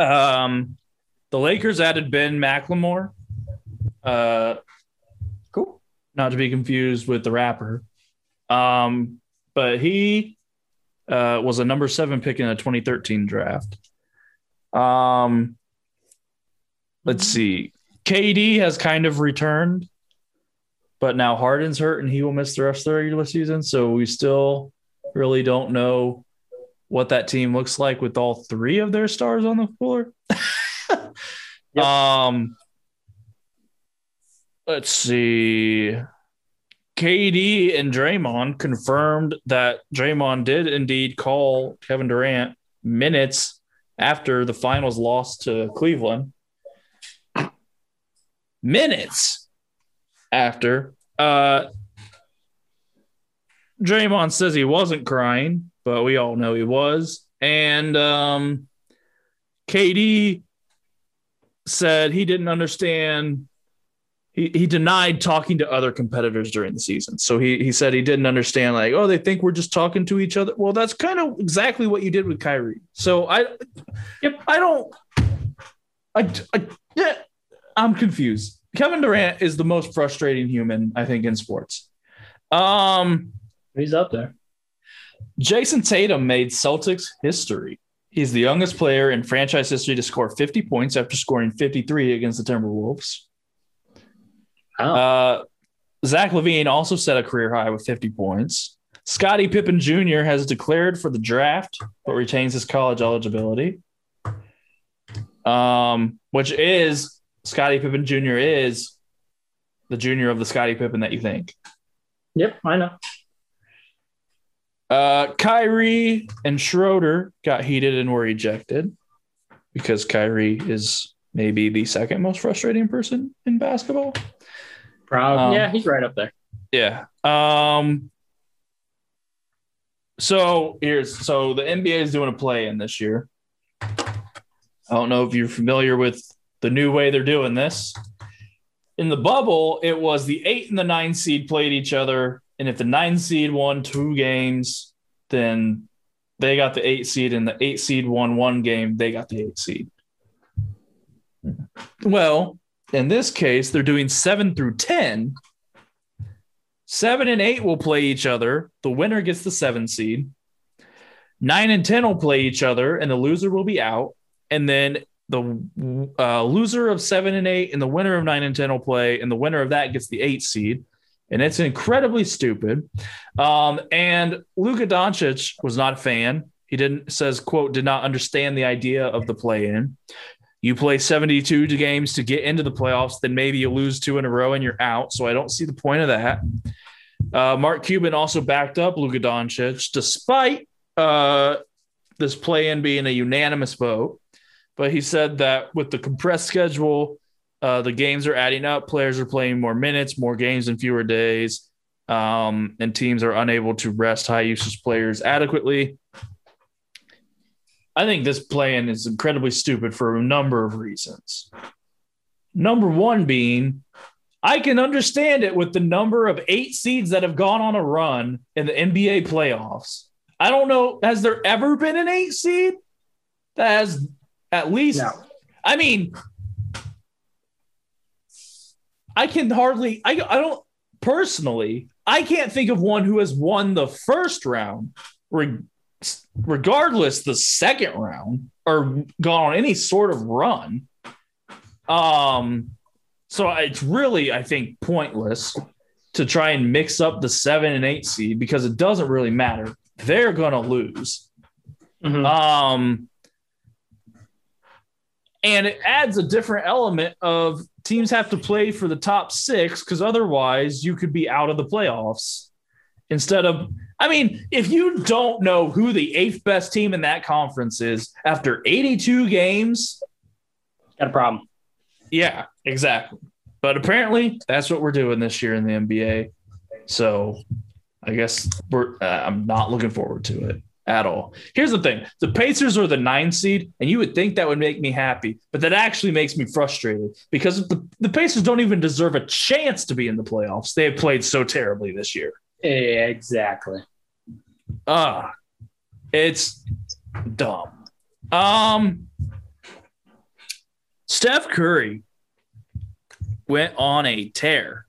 Um, the Lakers added Ben McLemore. Uh, Cool. not to be confused with the rapper. Um, but he uh, was a number seven pick in a 2013 draft. Um, let's see. KD has kind of returned, but now Harden's hurt and he will miss the rest of the regular season. So we still really don't know what that team looks like with all three of their stars on the floor. yep. Um, let's see. KD and Draymond confirmed that Draymond did indeed call Kevin Durant minutes after the finals loss to Cleveland. Minutes after. Uh, Draymond says he wasn't crying, but we all know he was. And um, KD said he didn't understand he, he denied talking to other competitors during the season. So he, he said he didn't understand, like, oh, they think we're just talking to each other. Well, that's kind of exactly what you did with Kyrie. So I, yep, I don't, I, I yeah, I'm confused. Kevin Durant is the most frustrating human, I think, in sports. Um, he's up there. Jayson Tatum made Celtics history. He's the youngest player in franchise history to score 50 points after scoring 53 against the Timberwolves. Uh, Zach LaVine also set a career high with 50 points. Scottie Pippen Jr. has declared for the draft, but retains his college eligibility. Um, which is Scottie Pippen Jr. is the junior of the Scottie Pippen that you think. Yep, I know. Uh, Kyrie and Schroeder got heated and were ejected because Kyrie is maybe the second most frustrating person in basketball. Proud. Um, yeah, he's right up there. Yeah. Um. So here's so the NBA is doing a play in this year. I don't know if you're familiar with the new way they're doing this. In the bubble, it was the eight and the nine seed played each other, and if the nine seed won two games, then they got the eight seed, and the eight seed won one game, they got the eight seed. Well, in this case, they're doing seven through 10. Seven and eight will play each other. The winner gets the seven seed. Nine and 10 will play each other, and the loser will be out. And then the uh, loser of seven and eight and the winner of nine and 10 will play, and the winner of that gets the eight seed. And it's incredibly stupid. Um, and Luka Doncic was not a fan. He didn't says, quote, did not understand the idea of the play in. You play 72 games to get into the playoffs, then maybe you lose two in a row and you're out. So I don't see the point of that. Uh, Mark Cuban also backed up Luka Doncic despite uh, this play in being a unanimous vote. But he said that with the compressed schedule, uh, the games are adding up. Players are playing more minutes, more games in fewer days, um, and teams are unable to rest high usage players adequately. I think this plan is incredibly stupid for a number of reasons. Number one being, I can understand it with the number of eight seeds that have gone on a run in the NBA playoffs. I don't know, has there ever been an eight seed that has at least, no. I mean, I can hardly, I, I don't personally, I can't think of one who has won the first round regardless the second round or gone on any sort of run. Um, so it's really, I think, pointless to try and mix up the seven and eight seed because it doesn't really matter. They're gonna lose. Mm-hmm. Um, and it adds a different element of teams have to play for the top six because otherwise you could be out of the playoffs instead of I mean, if you don't know who the eighth best team in that conference is after 82 games, got a problem. Yeah, exactly. But apparently, that's what we're doing this year in the NBA. So, I guess we're. Uh, I'm not looking forward to it at all. Here's the thing: the Pacers are the nine seed, and you would think that would make me happy, but that actually makes me frustrated because the the Pacers don't even deserve a chance to be in the playoffs. They have played so terribly this year. Exactly. Ah, uh, it's dumb. Um, Steph Curry went on a tear.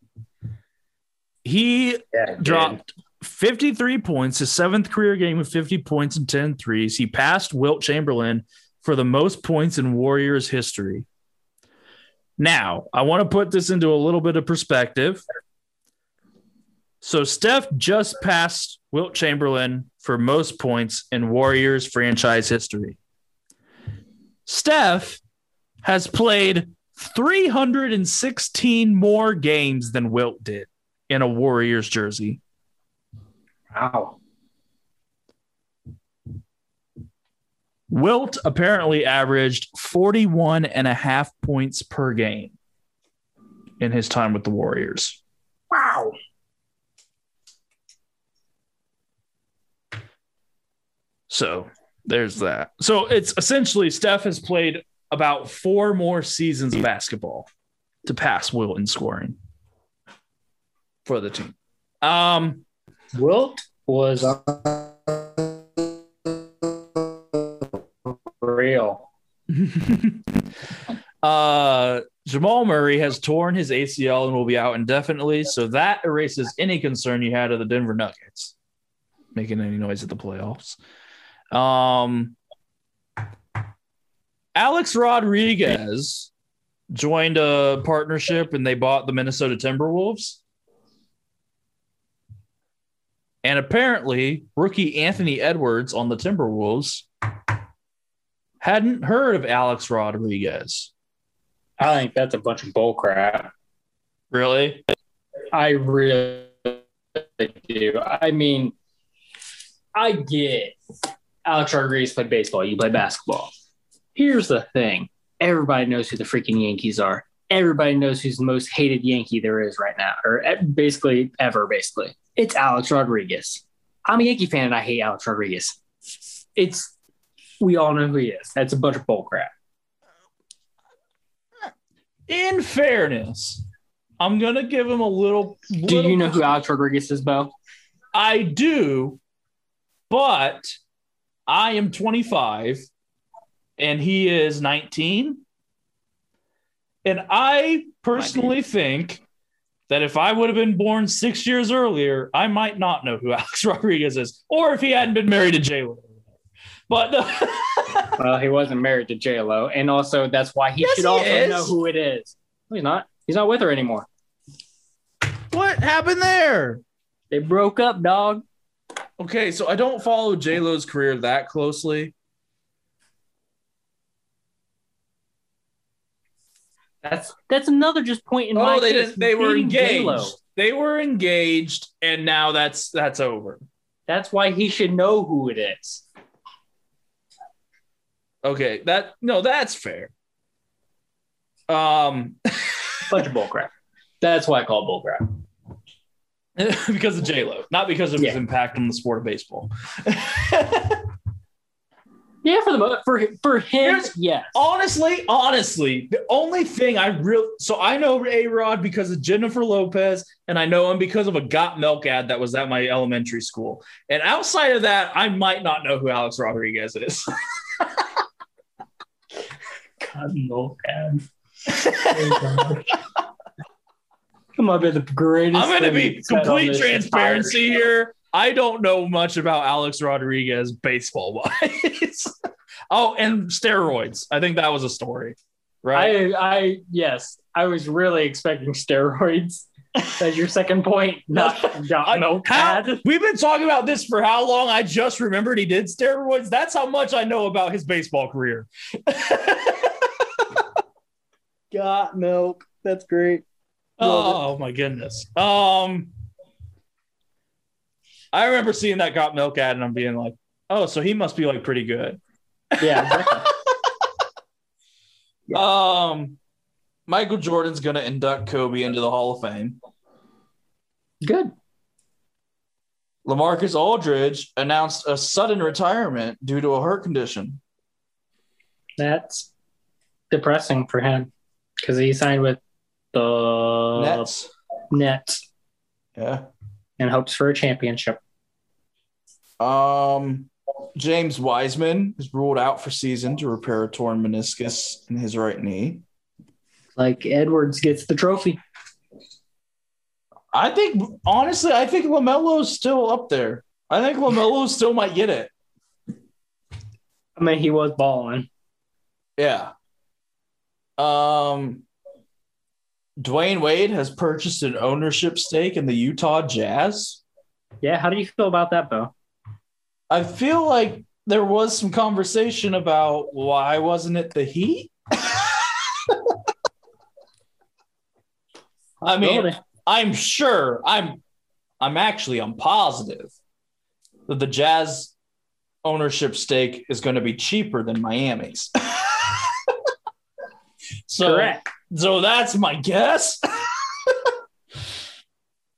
He yeah, dropped 53 points, his seventh career game with 50 points and 10 threes. He passed Wilt Chamberlain for the most points in Warriors history. Now, I want to put this into a little bit of perspective. So, Steph just passed Wilt Chamberlain for most points in Warriors franchise history. Steph has played 316 more games than Wilt did in a Warriors jersey. Wow. Wilt apparently averaged 41 and a half points per game in his time with the Warriors. Wow. So there's that. So it's essentially Steph has played about four more seasons of basketball to pass Wilt in scoring for the team. Um, Wilt was real. uh, Jamal Murray has torn his ACL and will be out indefinitely. So that erases any concern you had of the Denver Nuggets making any noise at the playoffs. Um, Alex Rodriguez joined a partnership and they bought the Minnesota Timberwolves. And apparently, rookie Anthony Edwards on the Timberwolves hadn't heard of Alex Rodriguez. I think that's a bunch of bull crap. Really? I really do. I mean, I get Alex Rodriguez played baseball, you play basketball. Here's the thing everybody knows who the freaking Yankees are. Everybody knows who's the most hated Yankee there is right now, or basically ever, basically. It's Alex Rodriguez. I'm a Yankee fan and I hate Alex Rodriguez. It's, we all know who he is. That's a bunch of bullcrap. In fairness, I'm going to give him a little. Do you know who Alex Rodriguez is, Bo? I do, but I am 25 and he is 19. And I personally think that if I would have been born six years earlier, I might not know who Alex Rodriguez is, or if he hadn't been married to J Lo. But well, he wasn't married to J Lo, and also that's why he Yes, should he also is. know who it is. No, he's not. He's not with her anymore. what happened there? They broke up, dog. Okay, so I don't follow J Lo's career that closely. That's that's another just point in my Oh, they case. didn't. They were Dating J-Lo. engaged. They were engaged, and now that's that's over. That's why he should know who it is. Okay, that no, that's fair. Um, Bunch of bullcrap. That's why I call it bullcrap. because of J Lo, not because of his impact on the sport of baseball. Yeah, for the mo- for for him, Here's- yes. honestly, honestly, the only thing I really so I know A Rod because of Jennifer Lopez, and I know him because of a Got Milk ad that was at my elementary school. And outside of that, I might not know who Alex Rodriguez is. God, no, man. Come up with the greatest. I'm going to be complete this transparency here. I don't know much about Alex Rodriguez baseball wise. oh, and steroids. I think that was a story, right? I, I, yes, I was really expecting steroids as your second point, not got I- milk how- we've been talking about this for how long? I just remembered he did steroids. That's how much I know about his baseball career. Got milk. That's great. oh my goodness. Um, I remember seeing that got milk ad and I'm being like, oh, so he must be like pretty good. Yeah, exactly. Um, Michael Jordan's gonna induct Kobe into the Hall of Fame. good. LaMarcus Aldridge announced a sudden retirement due to a heart condition. That's depressing for him because he signed with the Nets. Nets Yeah. And hopes for a championship. Um, James Wiseman is ruled out for season to repair a torn meniscus in his right knee. Like Edwards gets the trophy. I think, honestly, I think LaMelo's still up there. I think LaMelo still might get it. I mean, he was balling. Yeah. Um, Dwyane Wade has purchased an ownership stake in the Utah Jazz. Yeah, how do you feel about that, Bo? I feel like there was some conversation about why wasn't it the Heat? I mean, I'm sure I'm I'm actually I'm positive that the Jazz ownership stake is going to be cheaper than Miami's. so, Correct. So that's my guess.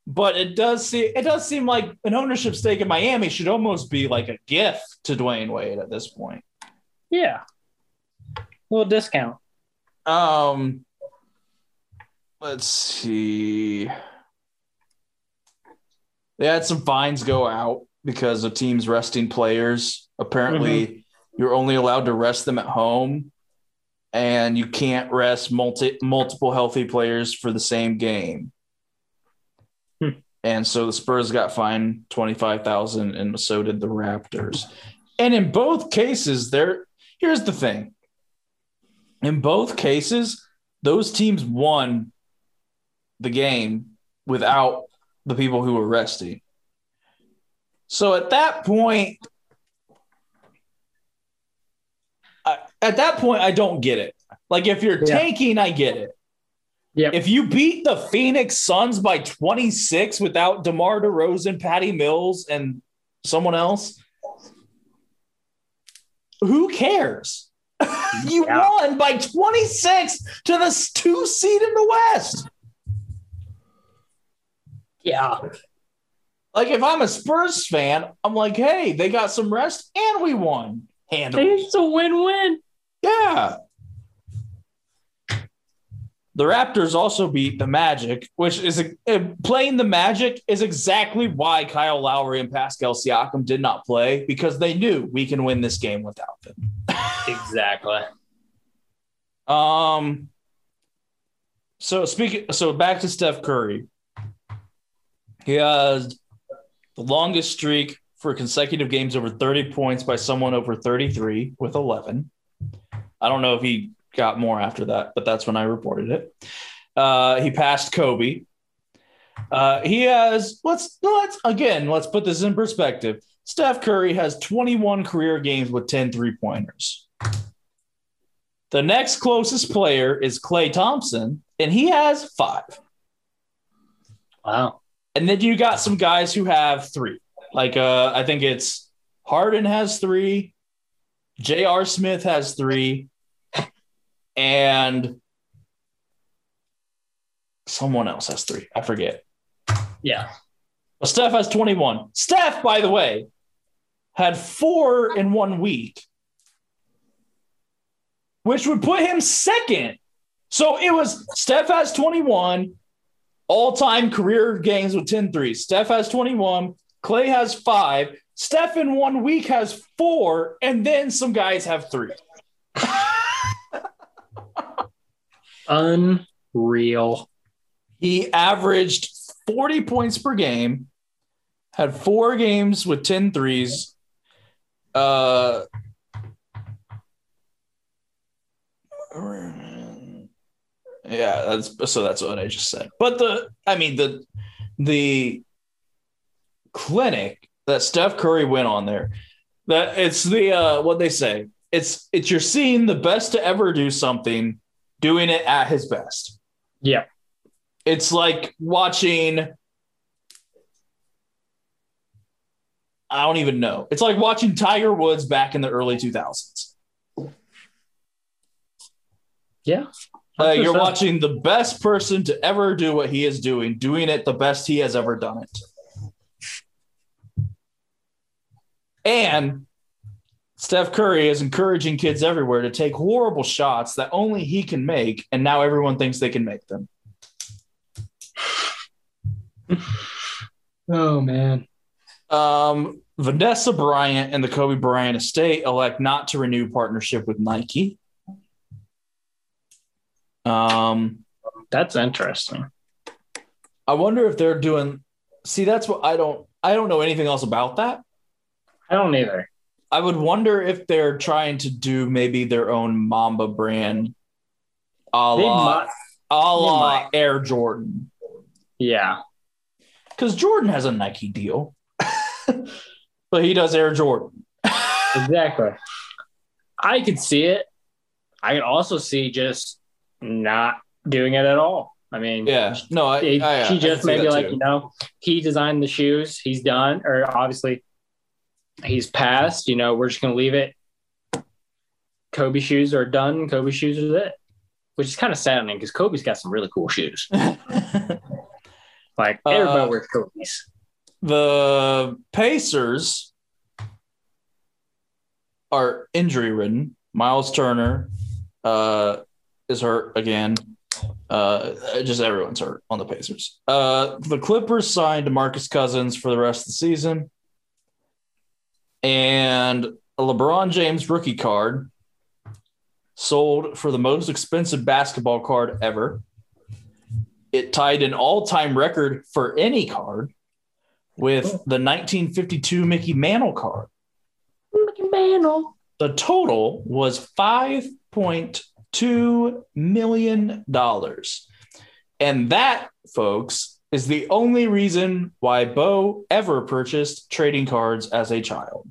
but it does seem it does seem like an ownership stake in Miami should almost be like a gift to Dwyane Wade at this point. Yeah. A little discount. Um let's see. They had some fines go out because of teams resting players. Apparently, you're only allowed to rest them at home, and you can't rest multi- multiple healthy players for the same game. Hmm. And so the Spurs got fined twenty five thousand, and so did the Raptors. And in both cases, there. Here's the thing. In both cases, those teams won the game without the people who were resting. So at that point, I, at that point, I don't get it. Like if you're Yeah. tanking, I get it. Yep. If you beat the Phoenix Suns by 26 without DeMar DeRozan, Patty Mills, and someone else, who cares? you Yeah. won by 26 to the two seed in the West. Yeah. Like if I'm a Spurs fan, I'm like, hey, they got some rest and we won. Handle. It's a win-win. Yeah. The Raptors also beat the Magic, which is uh, playing the Magic is exactly why Kyle Lowry and Pascal Siakam did not play because they knew we can win this game without them. Exactly. Um. So speaking, so back to Steph Curry. He has the longest streak for consecutive games over 30 points by someone over 33 with 11. I don't know if he got more after that, but that's when I reported it. Uh, he passed Kobe. Uh, he has let's let's again let's put this in perspective. Steph Curry has 21 career games with 10 three pointers. The next closest player is Klay Thompson, and he has five. Wow. And then you got some guys who have three. Like uh, I think it's Harden has three, J.R. Smith has three, and someone else has three. I forget. Yeah. Well, Steph has 21. Steph, by the way, had four in one week, which would put him second. So it was Steph has 21, all time career games with 10 threes. Steph has 21, Klay has five, Steph in one week has four, and then some guys have three. Unreal. He averaged 40 points per game, had four games with 10 threes. Uh, yeah, that's so that's what I just said. But the I mean the the clinic that Steph Curry went on there, that it's the uh what they say. It's it's you're seeing the best to ever do something, doing it at his best Yeah. it's like watching I don't even know. It's like watching Tiger Woods back in the early 2000s. Yeah. Uh, you're watching the best person to ever do what he is doing, doing it the best he has ever done it. And Steph Curry is encouraging kids everywhere to take horrible shots that only he can make, and now everyone thinks they can make them. Oh man. Um, Vanessa Bryant and the Kobe Bryant estate elect not to renew partnership with Nike. Um, That's interesting. I wonder if they're doing. See, that's what I don't. I don't know anything else about that. I don't either. I would wonder if they're trying to do maybe their own Mamba brand, a la a la Air Jordan. Yeah. Because Jordan has a Nike deal, but he does Air Jordan. exactly. I could see it. I could also see just not doing it at all. I mean, Yeah, no, I, he, I, I just maybe like too. you know he designed the shoes. He's done, or obviously he's passed. You know, we're just gonna leave it. Kobe shoes are done. Kobe shoes is it, which is kind of saddening because Kobe's got some really cool shoes. Like Uh, everybody wears Kobe's. the Pacers are injury ridden. Miles Turner uh, is hurt again. Uh, just everyone's hurt on the Pacers. Uh, the Clippers signed Marcus Cousins for the rest of the season, and a LeBron James rookie card sold for the most expensive basketball card ever. It tied an all-time record for any card with the 1952 Mickey Mantle card. Mickey Mantle. The total was $5.2 million. And that, folks, is the only reason why Bo ever purchased trading cards as a child.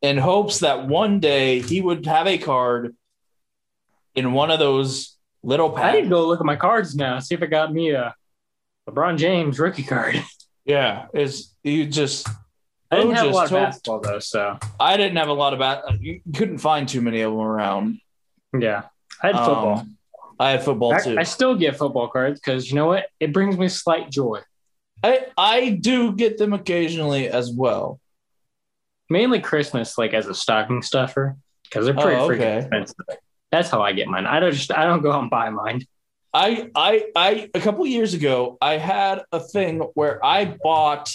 In hopes that one day he would have a card in one of those little packs. I need to go look at my cards now. See if I got me a LeBron James rookie card. Yeah, is you just I didn't have a lot of basketball though, so I didn't have a lot of bat. You couldn't find too many of them around. yeah. I had football. Um, I had football too. I, I still get football cards because you know what? It brings me slight joy. I I do get them occasionally as well. Mainly Christmas, like as a stocking stuffer, because they're pretty Oh, freaking expensive. That's how I get mine. I don't just I don't go out and buy mine. I I I a couple years ago I had a thing where I bought.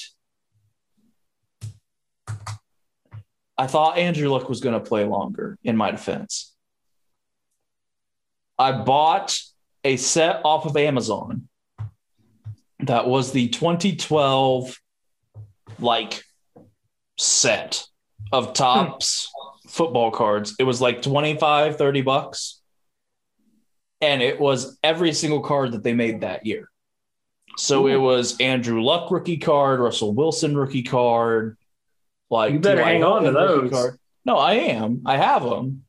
I thought Andrew Luck was going to play longer. In my defense, I bought a set off of Amazon. That was the 2012 like set of Topps hmm. football cards. It was like 25, 30 bucks. And it was every single card that they made that year. So Ooh. it was Andrew Luck rookie card, Russell Wilson rookie card. Like You better hang on to those. No, I am. I have them.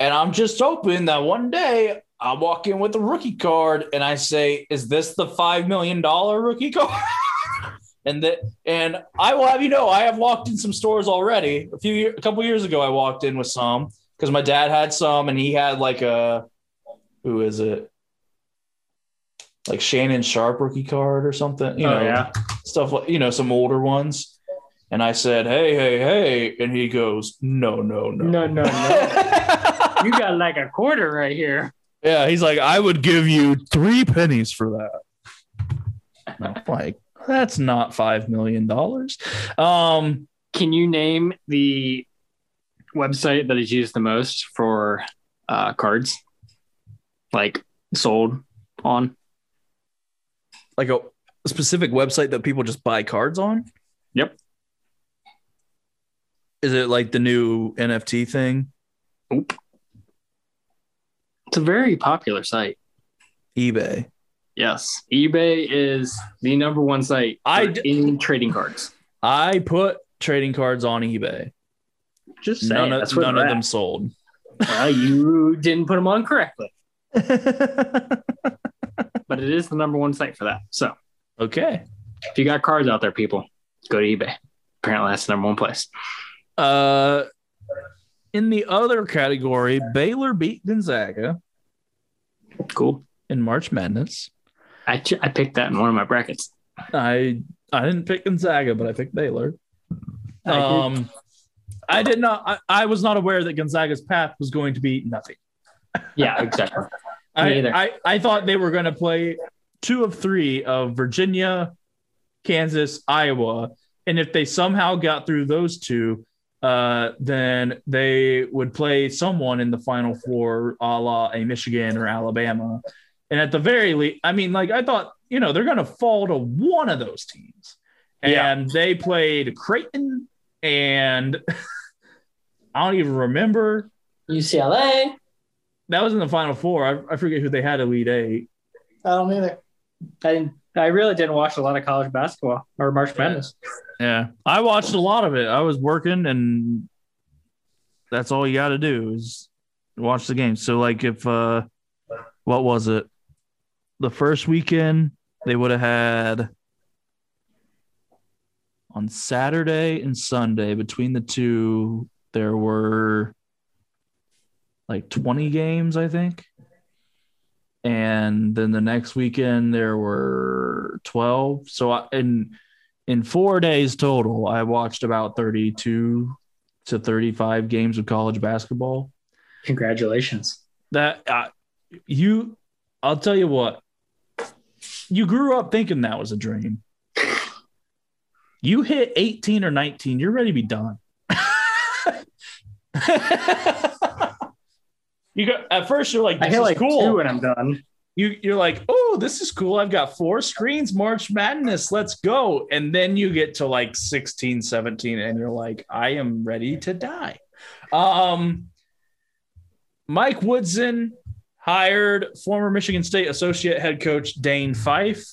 And I'm just hoping that one day I walk in with a rookie card and I say, "Is this the five million dollar rookie card?" and that, and I will have you know, I have walked in some stores already. A few, year, a couple years ago, I walked in with some because my dad had some, and he had like a, who is it? Like Shannon Sharpe rookie card or something, you Oh, know, yeah. stuff like you know some older ones. And I said, "Hey, hey, hey!" And he goes, "No, no, no, No, no, no. you got like a quarter right here. Yeah, he's like, I would give you three pennies for that. And I'm like, that's not five million dollars. Um, Can you name the website that is used the most for uh, cards? Like sold on? like a specific website that people just buy cards on. Yep. Is it like the new NFT thing? It's a very popular site. eBay. Yes. eBay is the number one site I for d- trading cards. I put trading cards on eBay. Just saying. None, that's of, where none of them sold. Well, you didn't put them on correctly, but it is the number one site for that. So okay. if you got cards out there, people, go to eBay. Apparently, that's the number one place. Uh, in the other category, Baylor beat Gonzaga Cool. in March Madness. I, ch- I picked that in one of my brackets. I I didn't pick Gonzaga, but I picked Baylor. I. Um, I did not. I, I was not aware that Gonzaga's path was going to be nothing. Yeah, exactly. Me I, either. I I thought they were going to play two of three of Virginia, Kansas, Iowa, and if they somehow got through those two, uh, then they would play someone in the Final Four, a la a Michigan or Alabama. And at the very least, I mean, like I thought, you know, they're going to fall to one of those teams, Yeah. and they played Creighton, and I don't even remember. UCLA. that was in the final four. I, I forget who they had Elite Eight. I don't either. I didn't. I really didn't watch a lot of college basketball or March Madness. Yeah, I watched a lot of it. I was working, and that's all you got to do is watch the game. So, like, if uh, what was it? The first weekend they would have had on Saturday and Sunday between the two. There were like 20 games, I think. And then the next weekend there were 12. So I, in in 4 days total, I watched about 32 to 35 games of college basketball. Congratulations. That uh, you I'll tell you what. You grew up thinking that was a dream. You hit 18 or 19, you're ready to be done. you go at first you're like, I this hit is like cool. two and I'm done. you you're like, oh, this is cool. I've got four screens, March Madness. Let's go. And then you get to like 16, 17, and you're like, I am ready to die. Um Mike Woodson hired former Michigan State associate head coach Dane Fife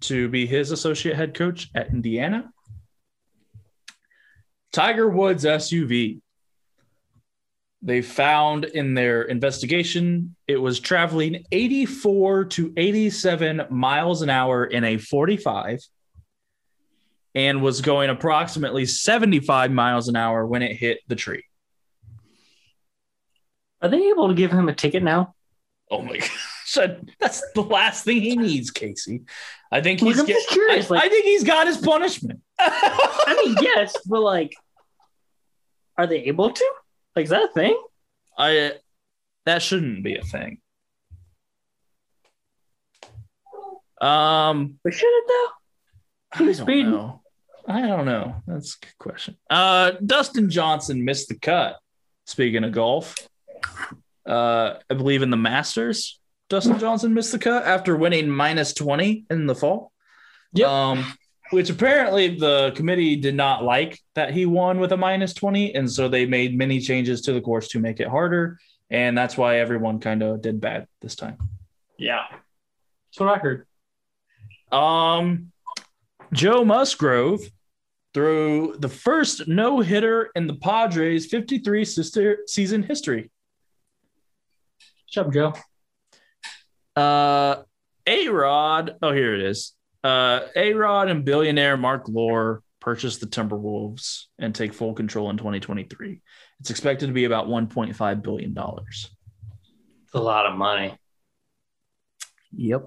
to be his associate head coach at Indiana. Tiger Woods SUV. They found in their investigation it was traveling 84 to 87 miles an hour in a 45 and was going approximately 75 miles an hour when it hit the tree. Are they able to give him a ticket now? Oh my gosh. That's the last thing he needs, Casey. I think he's get- curious, I, like- I think he's got his punishment. I mean, yes, but like, are they able to? Like, is that a thing? I that shouldn't be a thing. Um, But should it though? He I don't speeding. know. I don't know. That's a good question. Uh, Dustin Johnson missed the cut. Speaking of golf, uh, I believe in the Masters, Dustin Johnson missed the cut after winning minus twenty in the fall. Yeah. Um, which apparently the committee did not like that he won with a minus 20. And so they made many changes to the course to make it harder. And that's why everyone kind of did bad this time. Yeah, that's what I heard. Um, Joe Musgrove threw the first no hitter in the Padres' 53 sister season history. What's up, Joe? Uh, A Rod, oh, here it is. Uh, A Rod and billionaire Marc Lore purchased the Timberwolves and take full control in 2023. It's expected to be about $1.5 billion. It's a lot of money. Yep.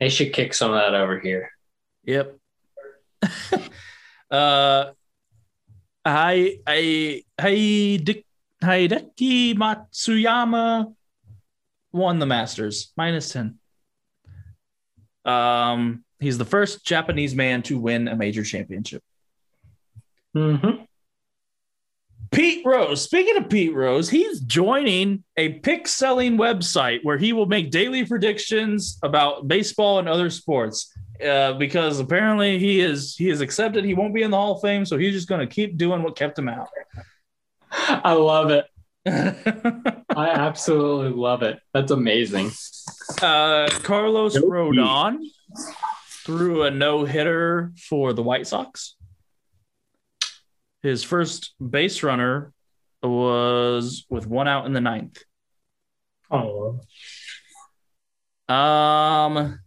They should kick some of that over here. Yep. uh, I I Hideki Matsuyama won the Masters minus ten. Um, he's the first Japanese man to win a major championship. Mm-hmm. Pete Rose. Speaking of Pete Rose, he's joining a pick selling website where he will make daily predictions about baseball and other sports. Uh, because apparently he is he is accepted. He won't be in the Hall of Fame, so he's just going to keep doing what kept him out. I love it. I absolutely love it. That's amazing. uh, Carlos Nope. Rodon threw a no hitter for the White Sox. His first base runner was with one out in the ninth. Oh, Um,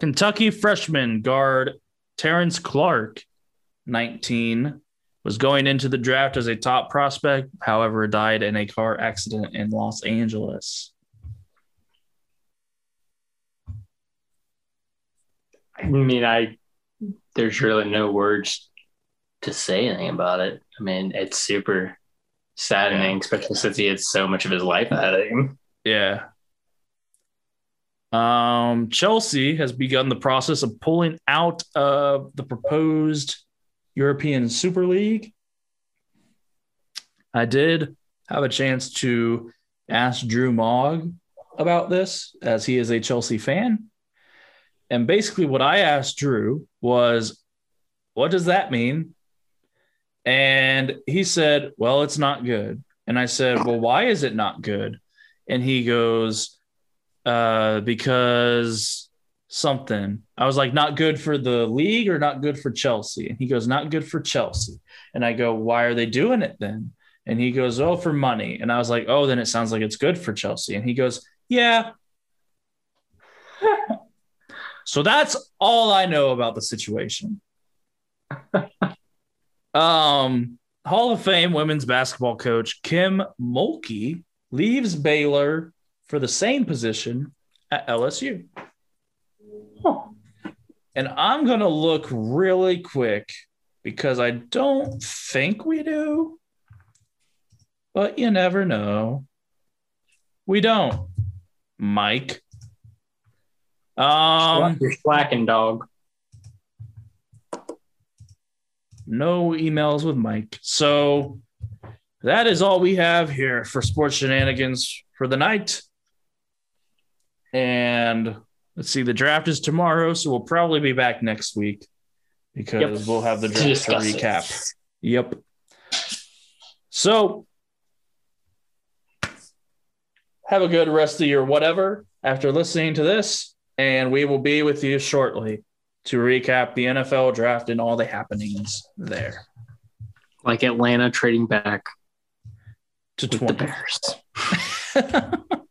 Kentucky freshman guard Terrence Clarke, 19, was going into the draft as a top prospect, however, died in a car accident in Los Angeles. I mean, I there's really no words to say anything about it. I mean, it's super saddening, especially since he had so much of his life ahead of him. Yeah. Um, Chelsea has begun the process of pulling out of the proposed European Super League. I did have a chance to ask Drew Mogg about this as he is a Chelsea fan. And basically, what I asked Drew was, What does that mean? And he said, Well, it's not good. And I said, Well, why is it not good? And he goes, uh, because something. I was like, not good for the league or not good for Chelsea? And he goes, not good for Chelsea. And I go, why are they doing it then? And he goes, oh, for money. And I was like, oh, then it sounds like it's good for Chelsea. And he goes, yeah. So that's all I know about the situation. um, Hall of Fame women's basketball coach Kim Mulkey leaves Baylor for the same position at LSU. Huh. And I'm going to look really quick because I don't think we do, but you never know. We don't, Mike. Um, You're slacking, dog. No emails with Mike. So that is all we have here for sports shenanigans for the night. And let's see, the draft is tomorrow, so we'll probably be back next week because yep. we'll have the draft to recap. It. Yep. So have a good rest of your whatever after listening to this, and we will be with you shortly to recap the NFL draft and all the happenings there. Like Atlanta trading back to 20. the Bears.